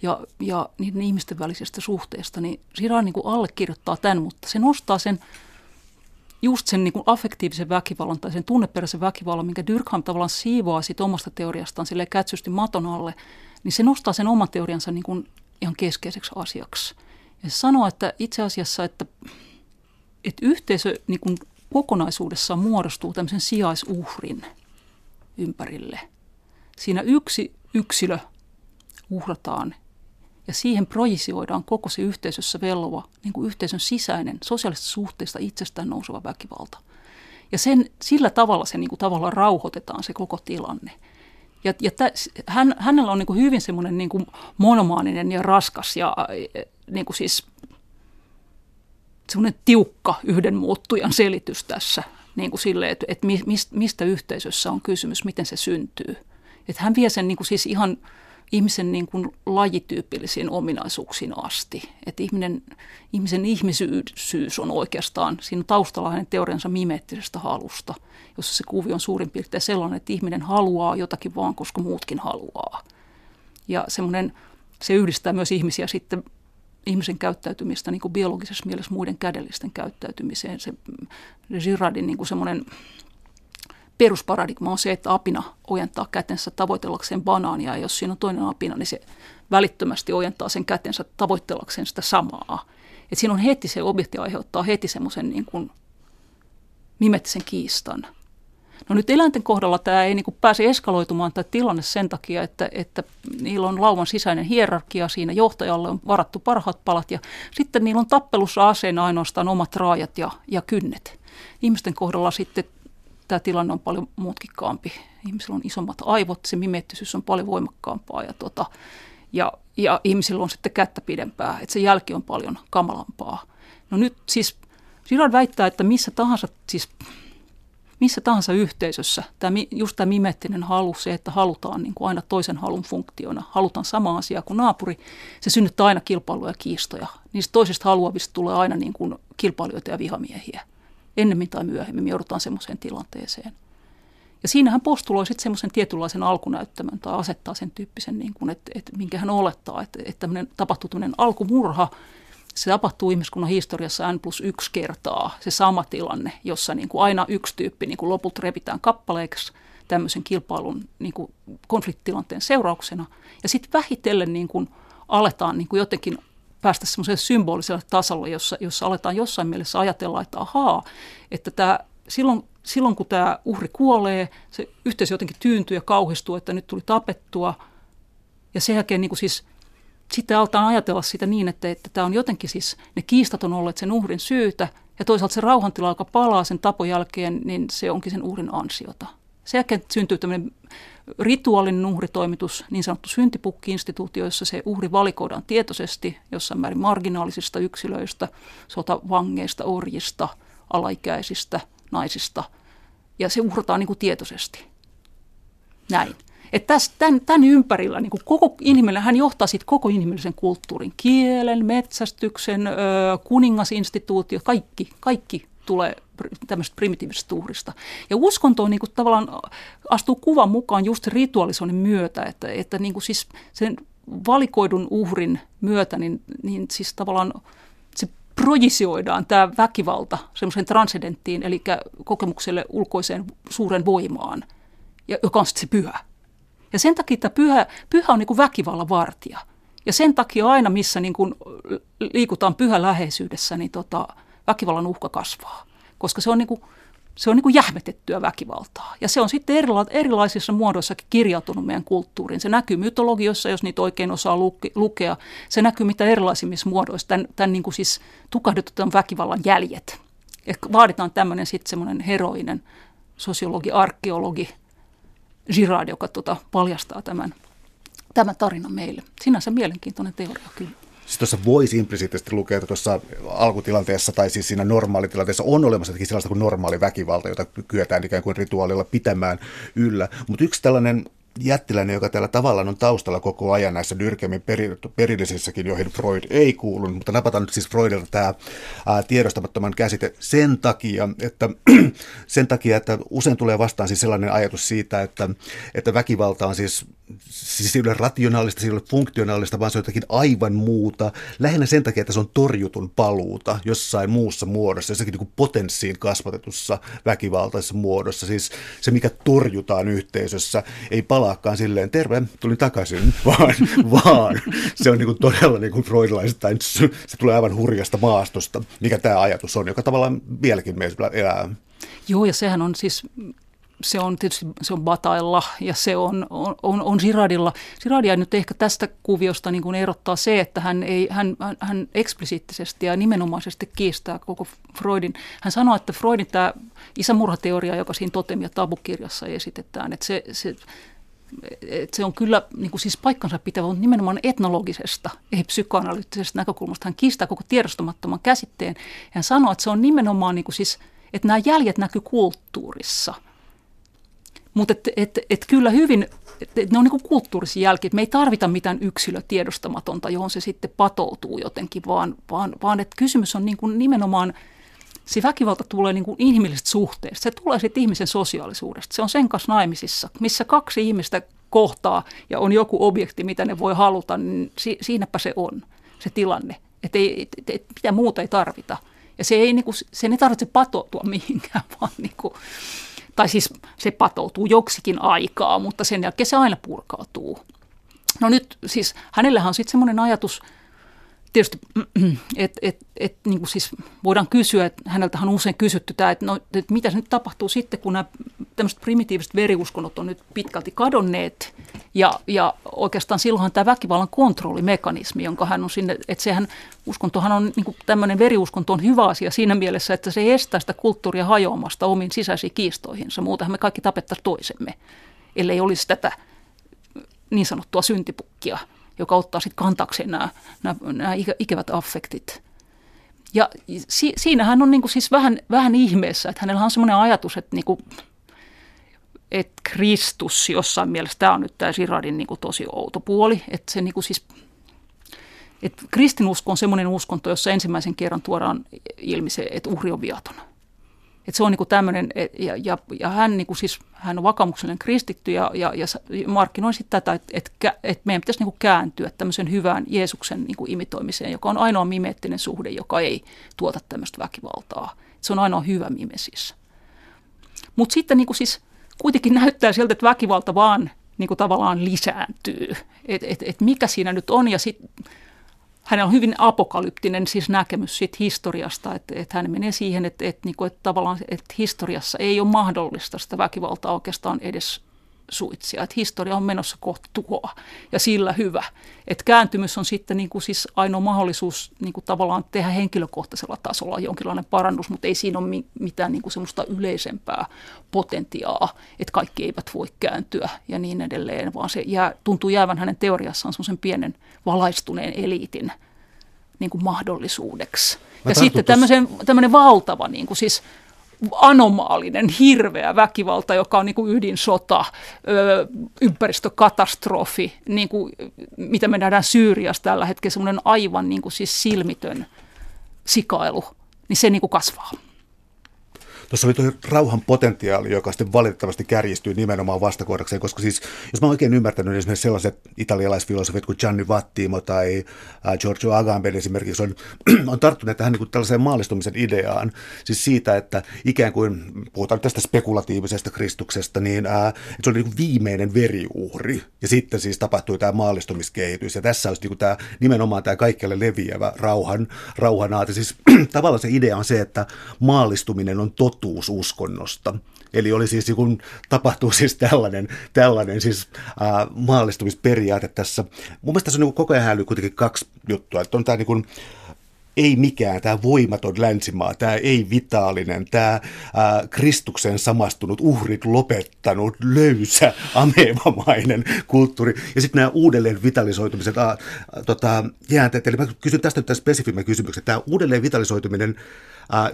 ja, ja niiden ihmisten välisestä suhteesta, niin Sira niin kuin allekirjoittaa tämän, mutta se nostaa sen just sen niin kuin affektiivisen väkivallan tai sen tunneperäisen väkivallan, minkä Durkheim tavallaan siivoaa sit omasta teoriastaan sille kätsysti maton alle, niin se nostaa sen oman teoriansa niin kuin ihan keskeiseksi asiaksi. Ja se sanoo, että itse asiassa, että että yhteisö niin kuin kokonaisuudessaan muodostuu tämmöisen sijaisuhrin ympärille. Siinä yksi yksilö uhrataan ja siihen projisioidaan koko se yhteisössä vellova niin kuin yhteisön sisäinen sosiaalisesta suhteesta itsestään nouseva väkivalta. Ja sen, sillä tavalla se niin kuin, tavallaan rauhoitetaan se koko tilanne. Ja, ja tä, hän, hänellä on niin kuin hyvin semmoinen niin kuin monomaaninen ja raskas ja niin kuin siis semmoinen tiukka yhden muuttujan selitys tässä niin kuin sille, että, että mistä yhteisössä on kysymys, miten se syntyy. Että hän vie sen niin kuin siis ihan, ihmisen niin kuin lajityypillisiin ominaisuuksiin asti. Että ihminen, ihmisen ihmisyysyys on oikeastaan, siinä taustalla hänen teoriansa mimeettisestä halusta, jossa se kuvio on suurin piirtein sellainen, että ihminen haluaa jotakin vaan, koska muutkin haluaa. Ja semmoinen, se yhdistää myös ihmisiä sitten ihmisen käyttäytymistä niin kuin biologisessa mielessä muiden kädellisten käyttäytymiseen. Se, se Girardin niin kuin semmoinen perusparadigma on se, että apina ojentaa kätensä tavoitellakseen banaania, ja jos siinä on toinen apina, niin se välittömästi ojentaa sen kätensä tavoitellakseen sitä samaa. Et siinä on heti se objekti aiheuttaa heti semmoisen niin mimettisen kiistan. No nyt eläinten kohdalla tämä ei niin kuin pääse eskaloitumaan tämä tilanne sen takia, että, että niillä on lauman sisäinen hierarkia, siinä johtajalle on varattu parhaat palat ja sitten niillä on tappelussa aseena ainoastaan omat raajat ja, ja kynnet. Ihmisten kohdalla sitten tämä tilanne on paljon mutkikkaampi. Ihmisillä on isommat aivot, se mimettisyys on paljon voimakkaampaa ja, tota, ja, ja ihmisillä on sitten kättä pidempää, että se jälki on paljon kamalampaa. No nyt siis Girard väittää, että missä tahansa, siis missä tahansa yhteisössä, tämä, just tämä mimettinen halu, se, että halutaan niin kuin aina toisen halun funktiona, halutaan sama asia kuin naapuri, se synnyttää aina kilpailuja ja kiistoja. Niistä toisista haluavista tulee aina niin kuin kilpailijoita ja vihamiehiä ennemmin tai myöhemmin joudutaan semmoiseen tilanteeseen. Ja siinä hän postuloi sitten semmoisen tietynlaisen alkunäyttämön tai asettaa sen tyyppisen, niin kuin, että, että minkä hän olettaa, että, että tapahtuu tämmöinen alkumurha, se tapahtuu ihmiskunnan historiassa N plus yksi kertaa, se sama tilanne, jossa niin kuin aina yksi tyyppi niin kuin lopulta revitään kappaleiksi tämmöisen kilpailun niin kuin konfliktitilanteen seurauksena. Ja sitten vähitellen niin kuin aletaan niin kuin jotenkin päästä semmoiselle symboliselle tasolle, jossa, jossa aletaan jossain mielessä ajatella, että ahaa, että tämä, silloin, silloin kun tämä uhri kuolee, se yhteisö jotenkin tyyntyy ja kauhistuu, että nyt tuli tapettua. Ja sen jälkeen niin kuin siis, sitten aletaan ajatella sitä niin, että, että tämä on jotenkin siis, ne kiistat on olleet sen uhrin syytä, ja toisaalta se rauhantila, joka palaa sen tapon jälkeen, niin se onkin sen uhrin ansiota. Sen jälkeen syntyy tämmöinen rituaalinen uhritoimitus, niin sanottu syntipukki-instituutio, jossa se uhri valikoidaan tietoisesti jossain määrin marginaalisista yksilöistä, sotavangeista, orjista, alaikäisistä, naisista, ja se uhrataan niin kuin tietoisesti. Näin. Että tämän, tämän ympärillä niin kuin koko inhimillinen, hän johtaa sitten koko inhimillisen kulttuurin, kielen, metsästyksen, kuningasinstituutio, kaikki, kaikki tulee tämmöisestä primitiivisestä uhrista. Ja uskonto on niin kuin tavallaan astuu kuvan mukaan just ritualisoinnin myötä, että, että niin kuin siis sen valikoidun uhrin myötä, niin, niin siis tavallaan se projisioidaan tämä väkivalta semmoiseen transcendenttiin, eli kokemukselle ulkoiseen suuren voimaan, joka on sitten se pyhä. Ja sen takia tämä pyhä, pyhä on niin kuin väkivallan vartija. Ja sen takia aina, missä niin kuin liikutaan pyhä läheisyydessä, niin tota, väkivallan uhka kasvaa, koska se on niin kuin, se on niin kuin jähmetettyä väkivaltaa. Ja se on sitten erila- erilaisissa muodoissakin kirjautunut meidän kulttuuriin. Se näkyy mytologiossa, jos niitä oikein osaa luke- lukea. Se näkyy mitä erilaisimmissa muodoissa, tämän, tämän niin kuin siis tukahdetun väkivallan jäljet. Ja vaaditaan tämmöinen sitten semmoinen heroinen sosiologi, arkeologi, Girard, joka tota, paljastaa tämän, tämän tarinan meille. Sinänsä mielenkiintoinen teoria kyllä. Siis tuossa voisi implisiittisesti lukea, että tuossa alkutilanteessa tai siis siinä normaalitilanteessa on olemassa sellaista kuin normaali väkivalta, jota kyetään ikään kuin rituaalilla pitämään yllä. Mutta yksi tällainen jättiläinen, joka tällä tavallaan on taustalla koko ajan näissä Dyrkemin peri, perillisissäkin, joihin Freud ei kuulu, mutta napataan nyt siis Freudilta tämä ää, tiedostamattoman käsite sen takia, että, sen takia, että usein tulee vastaan siis sellainen ajatus siitä, että, että väkivalta on siis siis ei ole rationaalista, se ei ole funktionaalista, vaan se on jotakin aivan muuta. Lähinnä sen takia, että se on torjutun paluuta jossain muussa muodossa, jossakin niin potenssiin kasvatetussa väkivaltaisessa muodossa. Siis se, mikä torjutaan yhteisössä, ei palaakaan silleen, terve, tulin takaisin, vaan, vaan se on niin kuin todella niin kuin freudilaisittain, se tulee aivan hurjasta maastosta, mikä tämä ajatus on, joka tavallaan vieläkin meillä elää. Joo, ja sehän on siis se on tietysti se on Batailla ja se on, on, on, on Girardilla. Giradia nyt ehkä tästä kuviosta niin kuin erottaa se, että hän, ei, hän, hän eksplisiittisesti ja nimenomaisesti kiistää koko Freudin. Hän sanoi, että Freudin tämä isämurhateoria, joka siinä totemia tabukirjassa esitetään, että se, se, että se on kyllä niin kuin siis paikkansa pitävä, mutta nimenomaan etnologisesta, ei psykoanalyyttisestä näkökulmasta. Hän kiistää koko tiedostamattoman käsitteen. Hän sanoo, että se on nimenomaan niin kuin siis, että nämä jäljet näkyy kulttuurissa – Mutta et, et, et kyllä hyvin, et, et ne on niin kulttuurisia jälkiä, me ei tarvita mitään yksilötiedostamatonta, johon se sitten patoutuu jotenkin, vaan, vaan, vaan että kysymys on niin kuin nimenomaan, se väkivalta tulee niin kuin inhimillisestä suhteesta, se tulee sitten ihmisen sosiaalisuudesta, se on sen kanssa naimisissa, missä kaksi ihmistä kohtaa ja on joku objekti, mitä ne voi haluta, niin si, siinäpä se on se tilanne, että ei, et, et, mitä muuta ei tarvita. Ja se ei, niin kuin, se ei tarvitse patoutua mihinkään, vaan niin kuin, tai siis se patoutuu joksikin aikaa, mutta sen jälkeen se aina purkautuu. No nyt siis hänellähän on sitten semmoinen ajatus, tietysti, että et, et, niin siis voidaan kysyä, että häneltähän on usein kysytty tämä, että, no, että mitä se nyt tapahtuu sitten, kun nämä tämmöiset primitiiviset veriuskonnot on nyt pitkälti kadonneet, ja, ja oikeastaan silloinhan tämä väkivallan kontrollimekanismi, jonka hän on sinne, että sehän uskontohan on, niin tämmöinen veriuskonto on hyvä asia siinä mielessä, että se estää sitä kulttuuria hajoamasta omiin sisäisiin kiistoihinsa. Muutenhan me kaikki tapettaisiin toisemme, ellei olisi tätä niin sanottua syntipukkia, joka ottaa sitten kantakseen nämä, nämä, nämä ikävät affektit. Ja si, siinähän on niin kuin siis vähän, vähän ihmeessä, että hänellä on semmoinen ajatus, että niin kuin että Kristus jossain mielessä, tämä on nyt tämä Siradin niin tosi outo puoli, että se niin kuin siis, että kristinusko on semmoinen uskonto, jossa ensimmäisen kerran tuodaan ilmi se, että uhri on viaton. Että se on niin tämmöinen, ja, ja, ja hän, niin kuin siis, hän on vakamuksellinen kristitty ja, ja, ja markkinoi sitten tätä, että, että, että meidän pitäisi niin kääntyä tämmöisen hyvään Jeesuksen niin imitoimiseen, joka on ainoa mimeettinen suhde, joka ei tuota tämmöistä väkivaltaa. Se on ainoa hyvä mimesis. Mutta sitten niin kuin siis kuitenkin näyttää siltä, että väkivalta vaan niin kuin tavallaan lisääntyy. Että et, et mikä siinä nyt on ja sitten hänellä on hyvin apokalyptinen siis näkemys siitä historiasta, että, että hän menee siihen, että, että, että, että tavallaan historiassa ei ole mahdollista sitä väkivaltaa oikeastaan edes suitsia. Että historia on menossa kohti tuhoa ja sillä hyvä. Että kääntymys on sitten niin kuin siis ainoa mahdollisuus niin kuin tavallaan tehdä henkilökohtaisella tasolla jonkinlainen parannus, mutta ei siinä ole mitään niin kuin semmoista yleisempää potentiaa, että kaikki eivät voi kääntyä ja niin edelleen, vaan se jää, tuntuu jäävän hänen teoriassaan semmoisen pienen valaistuneen eliitin niin kuin mahdollisuudeksi. Mä ja sitten tämmöisen, tämmöinen valtava niin kuin siis anomaalinen, hirveä väkivalta, joka on niin kuin ydinsota, ympäristökatastrofi, niin kuin, mitä me nähdään Syyriassa tällä hetkellä, semmoinen aivan niin kuin siis silmitön sikailu, niin se niin kuin kasvaa. Tuossa oli tuo rauhan potentiaali, joka sitten valitettavasti kärjistyy nimenomaan vastakohdakseen, koska siis, jos mä oikein ymmärtänyt, niin esimerkiksi sellaiset italialaisfilosofit kuin Gianni Vattimo tai äh, Giorgio Agamben esimerkiksi on, on tarttuneet tähän niin kuin tällaiseen maallistumisen ideaan, siis siitä, että ikään kuin, puhutaan tästä spekulatiivisesta Kristuksesta, niin ää, äh, että se oli niin viimeinen veriuhri, ja sitten siis tapahtui tämä maallistumiskehitys, ja tässä olisi niin kuin tämä, nimenomaan tämä kaikkialle leviävä rauhan, rauhanaate, siis tavallaan se idea on se, että maallistuminen on totta, totuus uskonnosta. Eli oli siis, kun tapahtuu siis tällainen, tällainen siis äh, maallistumisperiaate tässä. Mun mielestä tässä on niin koko ajan häly kuitenkin kaksi juttua. Että on tämä niin kuin, ei mikään, tämä voimaton länsimaa, tämä ei-vitaalinen, tämä ää, Kristuksen samastunut, uhrit lopettanut, löysä, amebamainen kulttuuri. Ja sitten nämä uudelleen vitalisoitumiset, ää, tota, jäänteet. Eli mä kysyn tästä nyt tämän spesifimän kysymyksen. Tämä uudelleen vitalisoituminen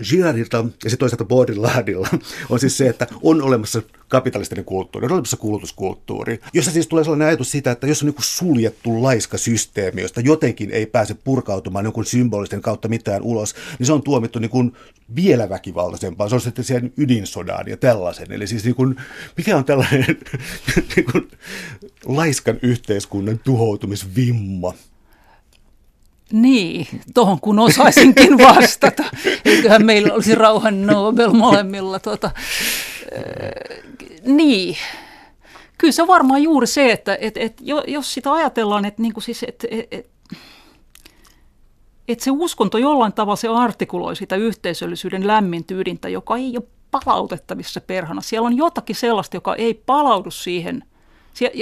Girardilta ja sitten toisaalta Baudelairdilla on siis se, että on olemassa kapitalistinen kulttuuri, on olemassa kulutuskulttuuri, jossa siis tulee sellainen ajatus siitä, että jos on niin suljettu laiska systeemi, josta jotenkin ei pääse purkautumaan jonkun symbolisten kautta mitään ulos, niin se on tuomittu niin kuin vielä väkivaltaisempaan. Se on sitten siihen ydinsodaan ja tällaisen. Eli siis niin kuin, mikä on tällainen niin kuin laiskan yhteiskunnan tuhoutumisvimma? Niin, tuohon kun osaisinkin vastata. Eiköhän meillä olisi rauhan Nobel molemmilla. Tuota, äh, niin, kyllä se on varmaan juuri se, että et, et, jos sitä ajatellaan, että niinku siis, et, et, et, et se uskonto jollain tavalla se artikuloi sitä yhteisöllisyyden lämmintyydintä, joka ei ole palautettavissa perhana. Siellä on jotakin sellaista, joka ei palaudu siihen –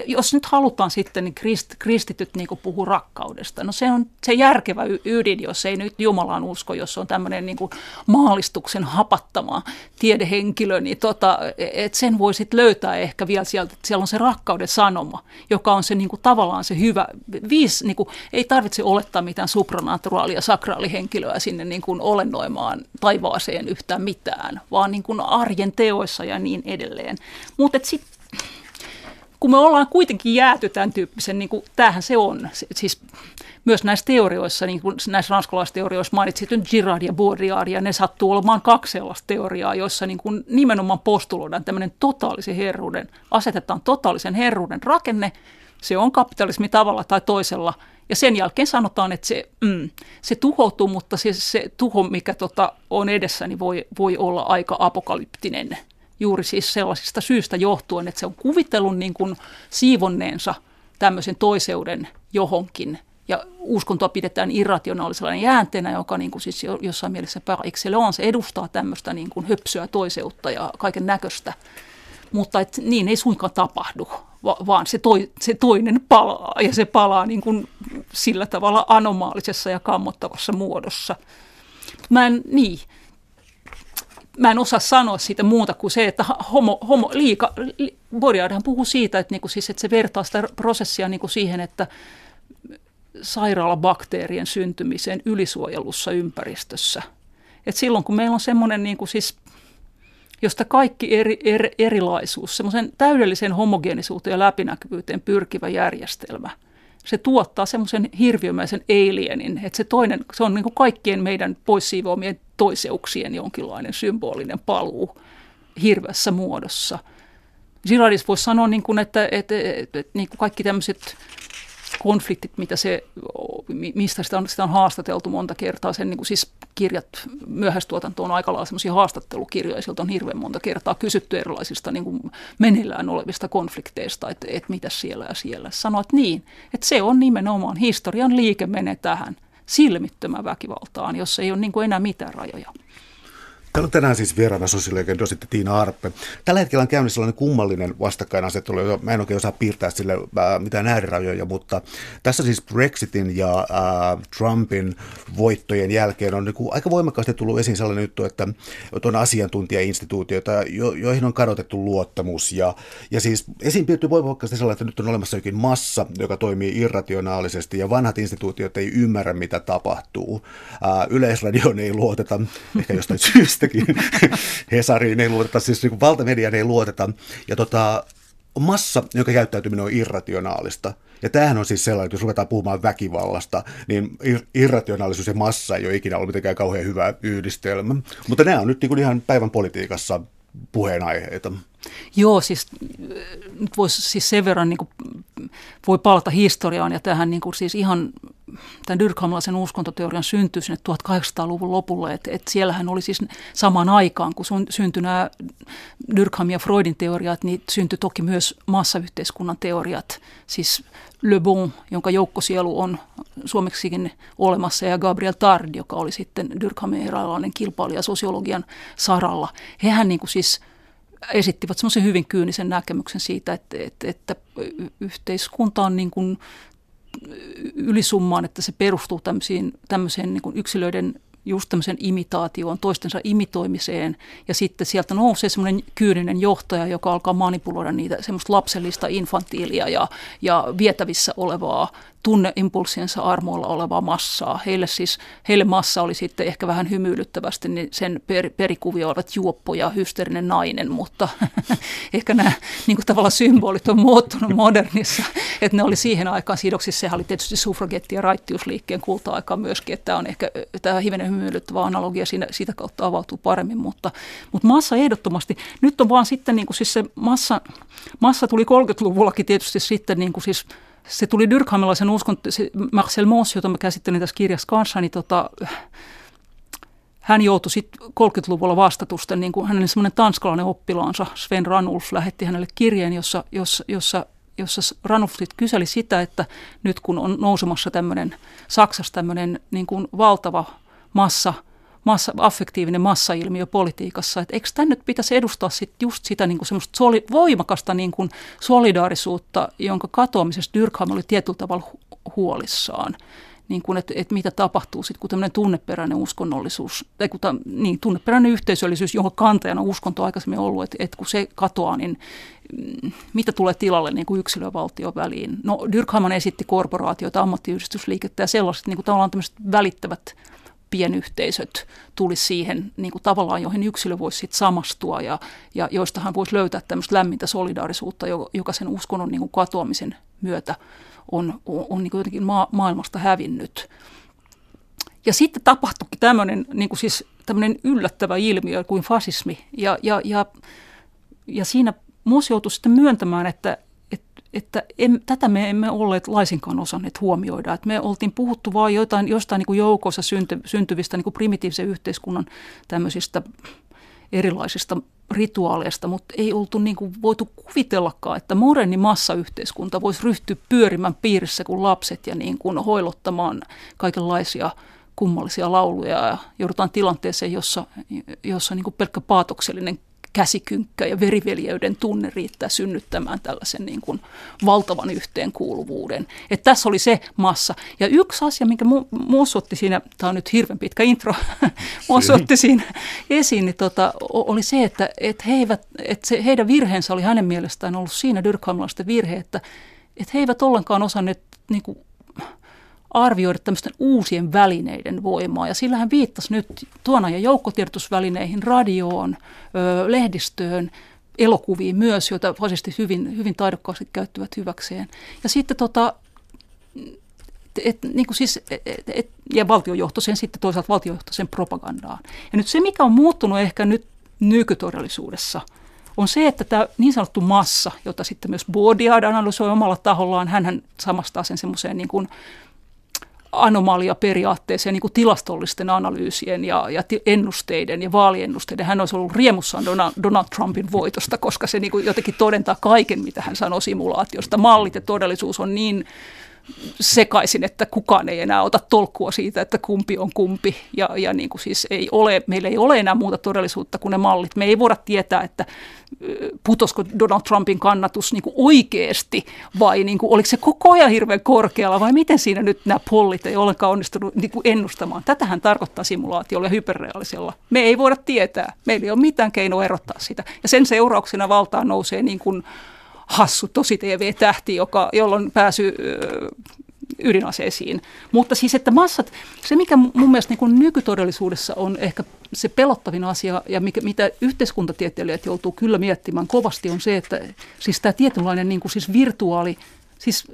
jos nyt halutaan sitten, niin krist, kristityt niin puhuu rakkaudesta. No se on se järkevä ydin, jos ei nyt Jumalaan usko, jos on tämmöinen niin maalistuksen hapattama tiedehenkilö, niin tota, et sen voi sitten löytää ehkä vielä sieltä, että siellä on se rakkauden sanoma, joka on se niin kuin, tavallaan se hyvä. Viisi, niin kuin, ei tarvitse olettaa mitään supranaturaalia, sakraalihenkilöä sinne niin kuin olennoimaan taivaaseen yhtään mitään, vaan niin kuin arjen teoissa ja niin edelleen. Mutta sitten kun me ollaan kuitenkin jääty tämän tyyppisen, niin kuin, tämähän se on, siis myös näissä teorioissa, niin kuin näissä ranskalaisteorioissa mainitsit nyt Girard ja Baudrillard, ja ne sattuu olemaan kaksi sellaista teoriaa, joissa niin kuin nimenomaan postuloidaan tämmöinen totaalisen herruuden, asetetaan totaalisen herruuden rakenne, se on kapitalismi tavalla tai toisella, ja sen jälkeen sanotaan, että se, mm, se tuhoutuu, mutta se, se tuho, mikä tota on edessä, niin voi, voi olla aika apokalyptinen juuri siis sellaisista syistä johtuen, että se on kuvitellut niin kuin siivonneensa tämmöisen toiseuden johonkin. Ja uskontoa pidetään irrationaalisella jäänteenä, joka niin kuin siis jossain mielessä par excellence edustaa tämmöistä niin kuin höpsöä toiseutta ja kaiken näköistä. Mutta et niin ei suinkaan tapahdu, vaan se, toi, se toinen palaa ja se palaa niin kuin sillä tavalla anomaalisessa ja kammottavassa muodossa. Mä en, niin, mä en osaa sanoa siitä muuta kuin se, että homo, homo liika, li, Boriadhan puhuu siitä, että, niinku siis, että se vertaa sitä prosessia niinku siihen, että sairaalabakteerien syntymiseen ylisuojelussa ympäristössä. Et silloin kun meillä on semmoinen niinku siis, josta kaikki eri, eri, erilaisuus, semmoisen täydellisen homogeenisuuteen ja läpinäkyvyyteen pyrkivä järjestelmä – se tuottaa semmoisen hirviömäisen alienin, että se toinen, se on niin kuin kaikkien meidän poissiivoamien toiseuksien jonkinlainen symbolinen paluu hirveässä muodossa. Girardis voisi sanoa, niin kuin, että, että, että, että niin kuin kaikki tämmöiset konfliktit, mitä se, mistä sitä on, sitä on haastateltu monta kertaa. Sen niin kuin siis kirjat, myöhäistuotanto on aika lailla semmoisia haastattelukirjoja, sieltä on hirveän monta kertaa kysytty erilaisista niin kuin meneillään olevista konflikteista, että, että mitä siellä ja siellä. Sanoit niin, että se on nimenomaan historian liike menee tähän silmittömän väkivaltaan, jossa ei ole niin kuin enää mitään rajoja. Täällä on tänään siis vieraana sosiologian dositti Tiina Arppe. Tällä hetkellä on käynnissä sellainen kummallinen vastakkainasettelu, mä en oikein osaa piirtää sille äh, mitään äärirajoja, mutta tässä siis Brexitin ja äh, Trumpin voittojen jälkeen on niin kuin aika voimakkaasti tullut esiin sellainen juttu, että on asiantuntijainstituutioita, jo, joihin on kadotettu luottamus. Ja, ja siis esiin piirtyy voimakkaasti sellainen, että nyt on olemassa jokin massa, joka toimii irrationaalisesti ja vanhat instituutiot ei ymmärrä, mitä tapahtuu. Äh, yleisradioon ei luoteta ehkä jostain syystä jostakin. Hesariin ei luoteta, siis niin valtamediaan ei luoteta. Ja tota, massa, joka käyttäytyminen on irrationaalista. Ja tämähän on siis sellainen, että jos ruvetaan puhumaan väkivallasta, niin irrationaalisuus ja massa ei ole ikinä ollut mitenkään kauhean hyvä yhdistelmä. Mutta nämä on nyt niin kuin ihan päivän politiikassa puheenaiheita. Joo, siis nyt voisi siis sen verran niin kuin, voi palata historiaan ja tähän niin kuin, siis ihan tämän Dyrkhamlaisen uskontoteorian syntyi sinne 1800-luvun lopulle, että et siellähän oli siis samaan aikaan, kun syntyi nämä Dyrkham ja Freudin teoriat, niin syntyi toki myös massayhteiskunnan teoriat, siis Le Bon, jonka joukkosielu on suomeksikin olemassa, ja Gabriel Tard, joka oli sitten Dyrkhamin eräänlainen kilpailija sosiologian saralla. Hehän niin kuin siis esittivät semmoisen hyvin kyynisen näkemyksen siitä, että, että, että yhteiskunta on niin kuin ylisummaan, että se perustuu tämmöisiin, tämmöiseen niin kuin yksilöiden just tämmöisen imitaatioon, toistensa imitoimiseen. Ja sitten sieltä nousee semmoinen kyyninen johtaja, joka alkaa manipuloida niitä semmoista lapsellista infantiilia ja, ja vietävissä olevaa tunneimpulsiensa armoilla olevaa massaa. Heille siis, heille massa oli sitten ehkä vähän hymyilyttävästi niin sen per, perikuvia olivat juoppo ja hysteerinen nainen, mutta ehkä nämä niin kuin tavallaan symbolit on muuttunut modernissa, että ne oli siihen aikaan sidoksissa. Sehän oli tietysti suffragetti- ja raittiusliikkeen kulta-aika myöskin, että tämä on ehkä tämä hivenen hymyilyttävä analogia siinä, siitä kautta avautuu paremmin, mutta, mutta massa ehdottomasti. Nyt on vaan sitten niin kuin siis se massa, massa tuli 30-luvullakin tietysti sitten niin kuin siis se tuli Dyrkhamilaisen uskon, se Marcel Mons, jota mä käsittelin tässä kirjassa kanssa, niin tota, hän joutui sitten 30-luvulla vastatusten, niin kuin hänen semmoinen tanskalainen oppilaansa Sven Ranulf lähetti hänelle kirjeen, jossa, jossa, jossa, jossa Ranulf kyseli sitä, että nyt kun on nousemassa tämmöinen Saksassa tämmöinen niin kuin valtava massa – massa, affektiivinen massailmiö politiikassa, että eikö tämä nyt pitäisi edustaa sit just sitä niin kuin semmoista soli, voimakasta niin kuin solidaarisuutta, jonka katoamisesta Dyrkheim oli tietyllä tavalla huolissaan. Niin kuin, että, että mitä tapahtuu sitten, kun tämmöinen tunneperäinen uskonnollisuus, tai kun ta, niin, tunneperäinen yhteisöllisyys, jonka kantajana uskonto on aikaisemmin ollut, että, että kun se katoaa, niin mm, mitä tulee tilalle niin kuin yksilövaltion väliin? No Dyrkheim esitti korporaatioita, ammattiyhdistysliikettä ja sellaiset niin kuin tavallaan tämmöiset välittävät pienyhteisöt tulisi siihen niin kuin tavallaan, joihin yksilö voisi sit samastua ja, ja joista hän voisi löytää tämmöistä lämmintä solidaarisuutta, joka sen uskonnon niin kuin katoamisen myötä on, on, on niin kuin jotenkin ma- maailmasta hävinnyt. Ja sitten tapahtuikin tämmöinen, niin kuin siis tämmöinen yllättävä ilmiö kuin fasismi. Ja, ja, ja, ja siinä Muus joutui sitten myöntämään, että, että, em, tätä me emme olleet laisinkaan osanneet huomioida. Että me oltiin puhuttu vain jotain, jostain niin kuin joukossa synty, syntyvistä niin kuin primitiivisen yhteiskunnan tämmöisistä erilaisista rituaaleista, mutta ei oltu niin kuin voitu kuvitellakaan, että moderni massayhteiskunta voisi ryhtyä pyörimään piirissä kuin lapset ja niin kuin hoilottamaan kaikenlaisia kummallisia lauluja ja joudutaan tilanteeseen, jossa, jossa niin kuin pelkkä paatoksellinen käsikynkkä ja veriveljeyden tunne riittää synnyttämään tällaisen niin kuin valtavan yhteenkuuluvuuden. Et tässä oli se massa. Ja yksi asia, minkä Muus otti siinä, tämä on nyt hirveän pitkä intro, Muus otti siinä esiin, niin tota, oli se, että, että, he eivät, että se, heidän virheensä oli hänen mielestään ollut siinä Dyrkhamlaisten virhe, että, että he eivät ollenkaan osanneet niin kuin, arvioida tämmöisten uusien välineiden voimaa. Ja sillä hän viittasi nyt tuona ja joukkotiedotusvälineihin, radioon, ö, lehdistöön, elokuviin myös, joita fasistit hyvin, hyvin taidokkaasti käyttävät hyväkseen. Ja sitten tota, et, niin kuin siis, et, et, ja valtiojohto sen sitten toisaalta valtiojohto sen propagandaan. Ja nyt se, mikä on muuttunut ehkä nyt nykytodellisuudessa, on se, että tämä niin sanottu massa, jota sitten myös Baudrillard analysoi omalla tahollaan, hän samastaa sen semmoiseen niin kuin anomalia periaatteeseen niin kuin tilastollisten analyysien ja, ja ennusteiden ja vaaliennusteiden. Hän olisi ollut riemussaan Donald, Donald Trumpin voitosta, koska se niin kuin jotenkin todentaa kaiken, mitä hän sanoi simulaatiosta. Mallit ja todellisuus on niin sekaisin, että kukaan ei enää ota tolkkua siitä, että kumpi on kumpi. Ja, ja niin kuin siis ei ole, meillä ei ole enää muuta todellisuutta kuin ne mallit. Me ei voida tietää, että putosko Donald Trumpin kannatus niin kuin oikeasti vai niin kuin, oliko se koko ajan hirveän korkealla vai miten siinä nyt nämä pollit ei ollenkaan onnistunut niin kuin ennustamaan. Tätähän tarkoittaa simulaatiolla ja hyperreaalisella. Me ei voida tietää. Meillä ei ole mitään keinoa erottaa sitä. Ja sen seurauksena valtaan nousee niin kuin, hassu tosi TV-tähti, joka, jolla on pääsy ydinaseisiin. Mutta siis, että massat, se mikä mun mielestä niin nykytodellisuudessa on ehkä se pelottavin asia ja mikä, mitä yhteiskuntatieteilijät joutuu kyllä miettimään kovasti on se, että siis tämä tietynlainen niin kuin siis virtuaali, siis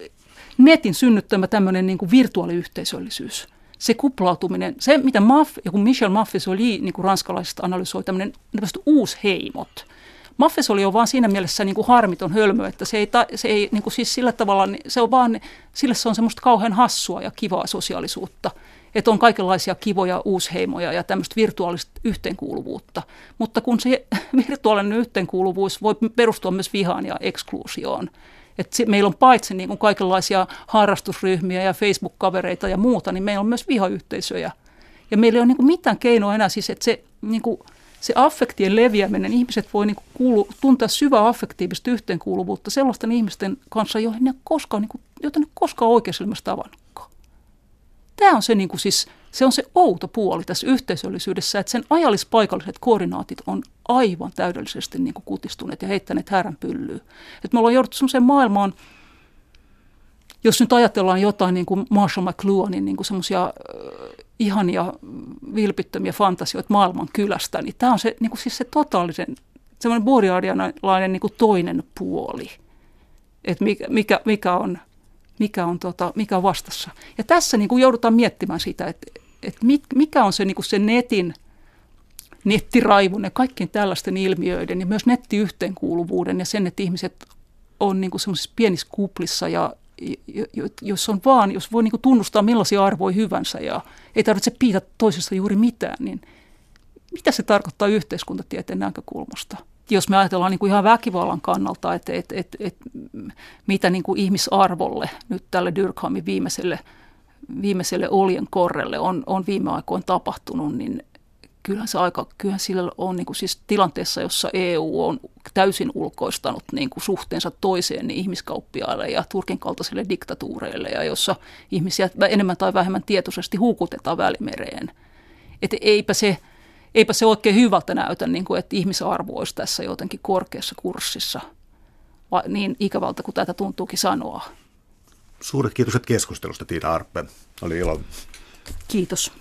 netin synnyttämä tämmöinen niin kuin virtuaaliyhteisöllisyys se kuplautuminen, se mitä Maff, ja kun Michel Maffes oli niin kuin ranskalaisista analysoi, tämmöinen uusheimot – Maffes oli jo vaan siinä mielessä niin kuin harmiton hölmö, että se ei, ta, se ei niin kuin siis sillä tavalla, se on vaan, sille se on semmoista kauhean hassua ja kivaa sosiaalisuutta. Että on kaikenlaisia kivoja uusheimoja ja tämmöistä virtuaalista yhteenkuuluvuutta. Mutta kun se virtuaalinen yhteenkuuluvuus voi perustua myös vihaan ja ekskluusioon. Että meillä on paitsi niin kuin kaikenlaisia harrastusryhmiä ja Facebook-kavereita ja muuta, niin meillä on myös vihayhteisöjä. Ja meillä ei ole niin kuin mitään keinoa enää siis, että se niin kuin, se affektien leviäminen, ihmiset voi niin kuulu, tuntea syvää affektiivista yhteenkuuluvuutta sellaisten ihmisten kanssa, joihin ne koskaan, niin kuin, joita ne koskaan oikeassa elämässä tavannutkaan. Tämä on se, niin kuin siis, se on se outo puoli tässä yhteisöllisyydessä, että sen ajallispaikalliset koordinaatit on aivan täydellisesti niin kuin kutistuneet ja heittäneet härän pyllyyn. Että me ollaan jouduttu sellaiseen maailmaan, jos nyt ajatellaan jotain niin kuin Marshall McLuhanin niin semmoisia ihania vilpittömiä fantasioita maailman kylästä, niin tämä on se, niin kuin siis se totaalisen, semmoinen borealialainen niin kuin toinen puoli, että mikä, mikä, mikä on, mikä on, tota, mikä on vastassa. Ja tässä niin kuin joudutaan miettimään sitä, että, että mikä on se, niin kuin se netin, nettiraivun ja kaikkien tällaisten ilmiöiden ja myös nettiyhteenkuuluvuuden ja sen, että ihmiset on niin kuin semmoisissa pienissä kuplissa ja jos on vaan, jos voi niin kuin tunnustaa millaisia arvoja hyvänsä ja ei tarvitse piitä toisesta juuri mitään, niin mitä se tarkoittaa yhteiskuntatieteen näkökulmasta? Jos me ajatellaan niin kuin ihan väkivallan kannalta, että, että, että, että mitä niin kuin ihmisarvolle nyt tälle Dyrkhamin viimeiselle, viimeiselle oljen korrelle on, on viime aikoina tapahtunut, niin kyllähän se aika, kyllähän sillä on niin kuin siis tilanteessa, jossa EU on täysin ulkoistanut niin kuin suhteensa toiseen niin ihmiskauppiaille ja Turkin kaltaisille diktatuureille ja jossa ihmisiä enemmän tai vähemmän tietoisesti huukutetaan välimereen. Että eipä se, eipä se oikein hyvältä näytä, niin kuin, että ihmisarvo olisi tässä jotenkin korkeassa kurssissa, vai niin ikävältä kuin tätä tuntuukin sanoa. Suuret kiitokset keskustelusta, Tiina Arppe. Oli ilo. Kiitos.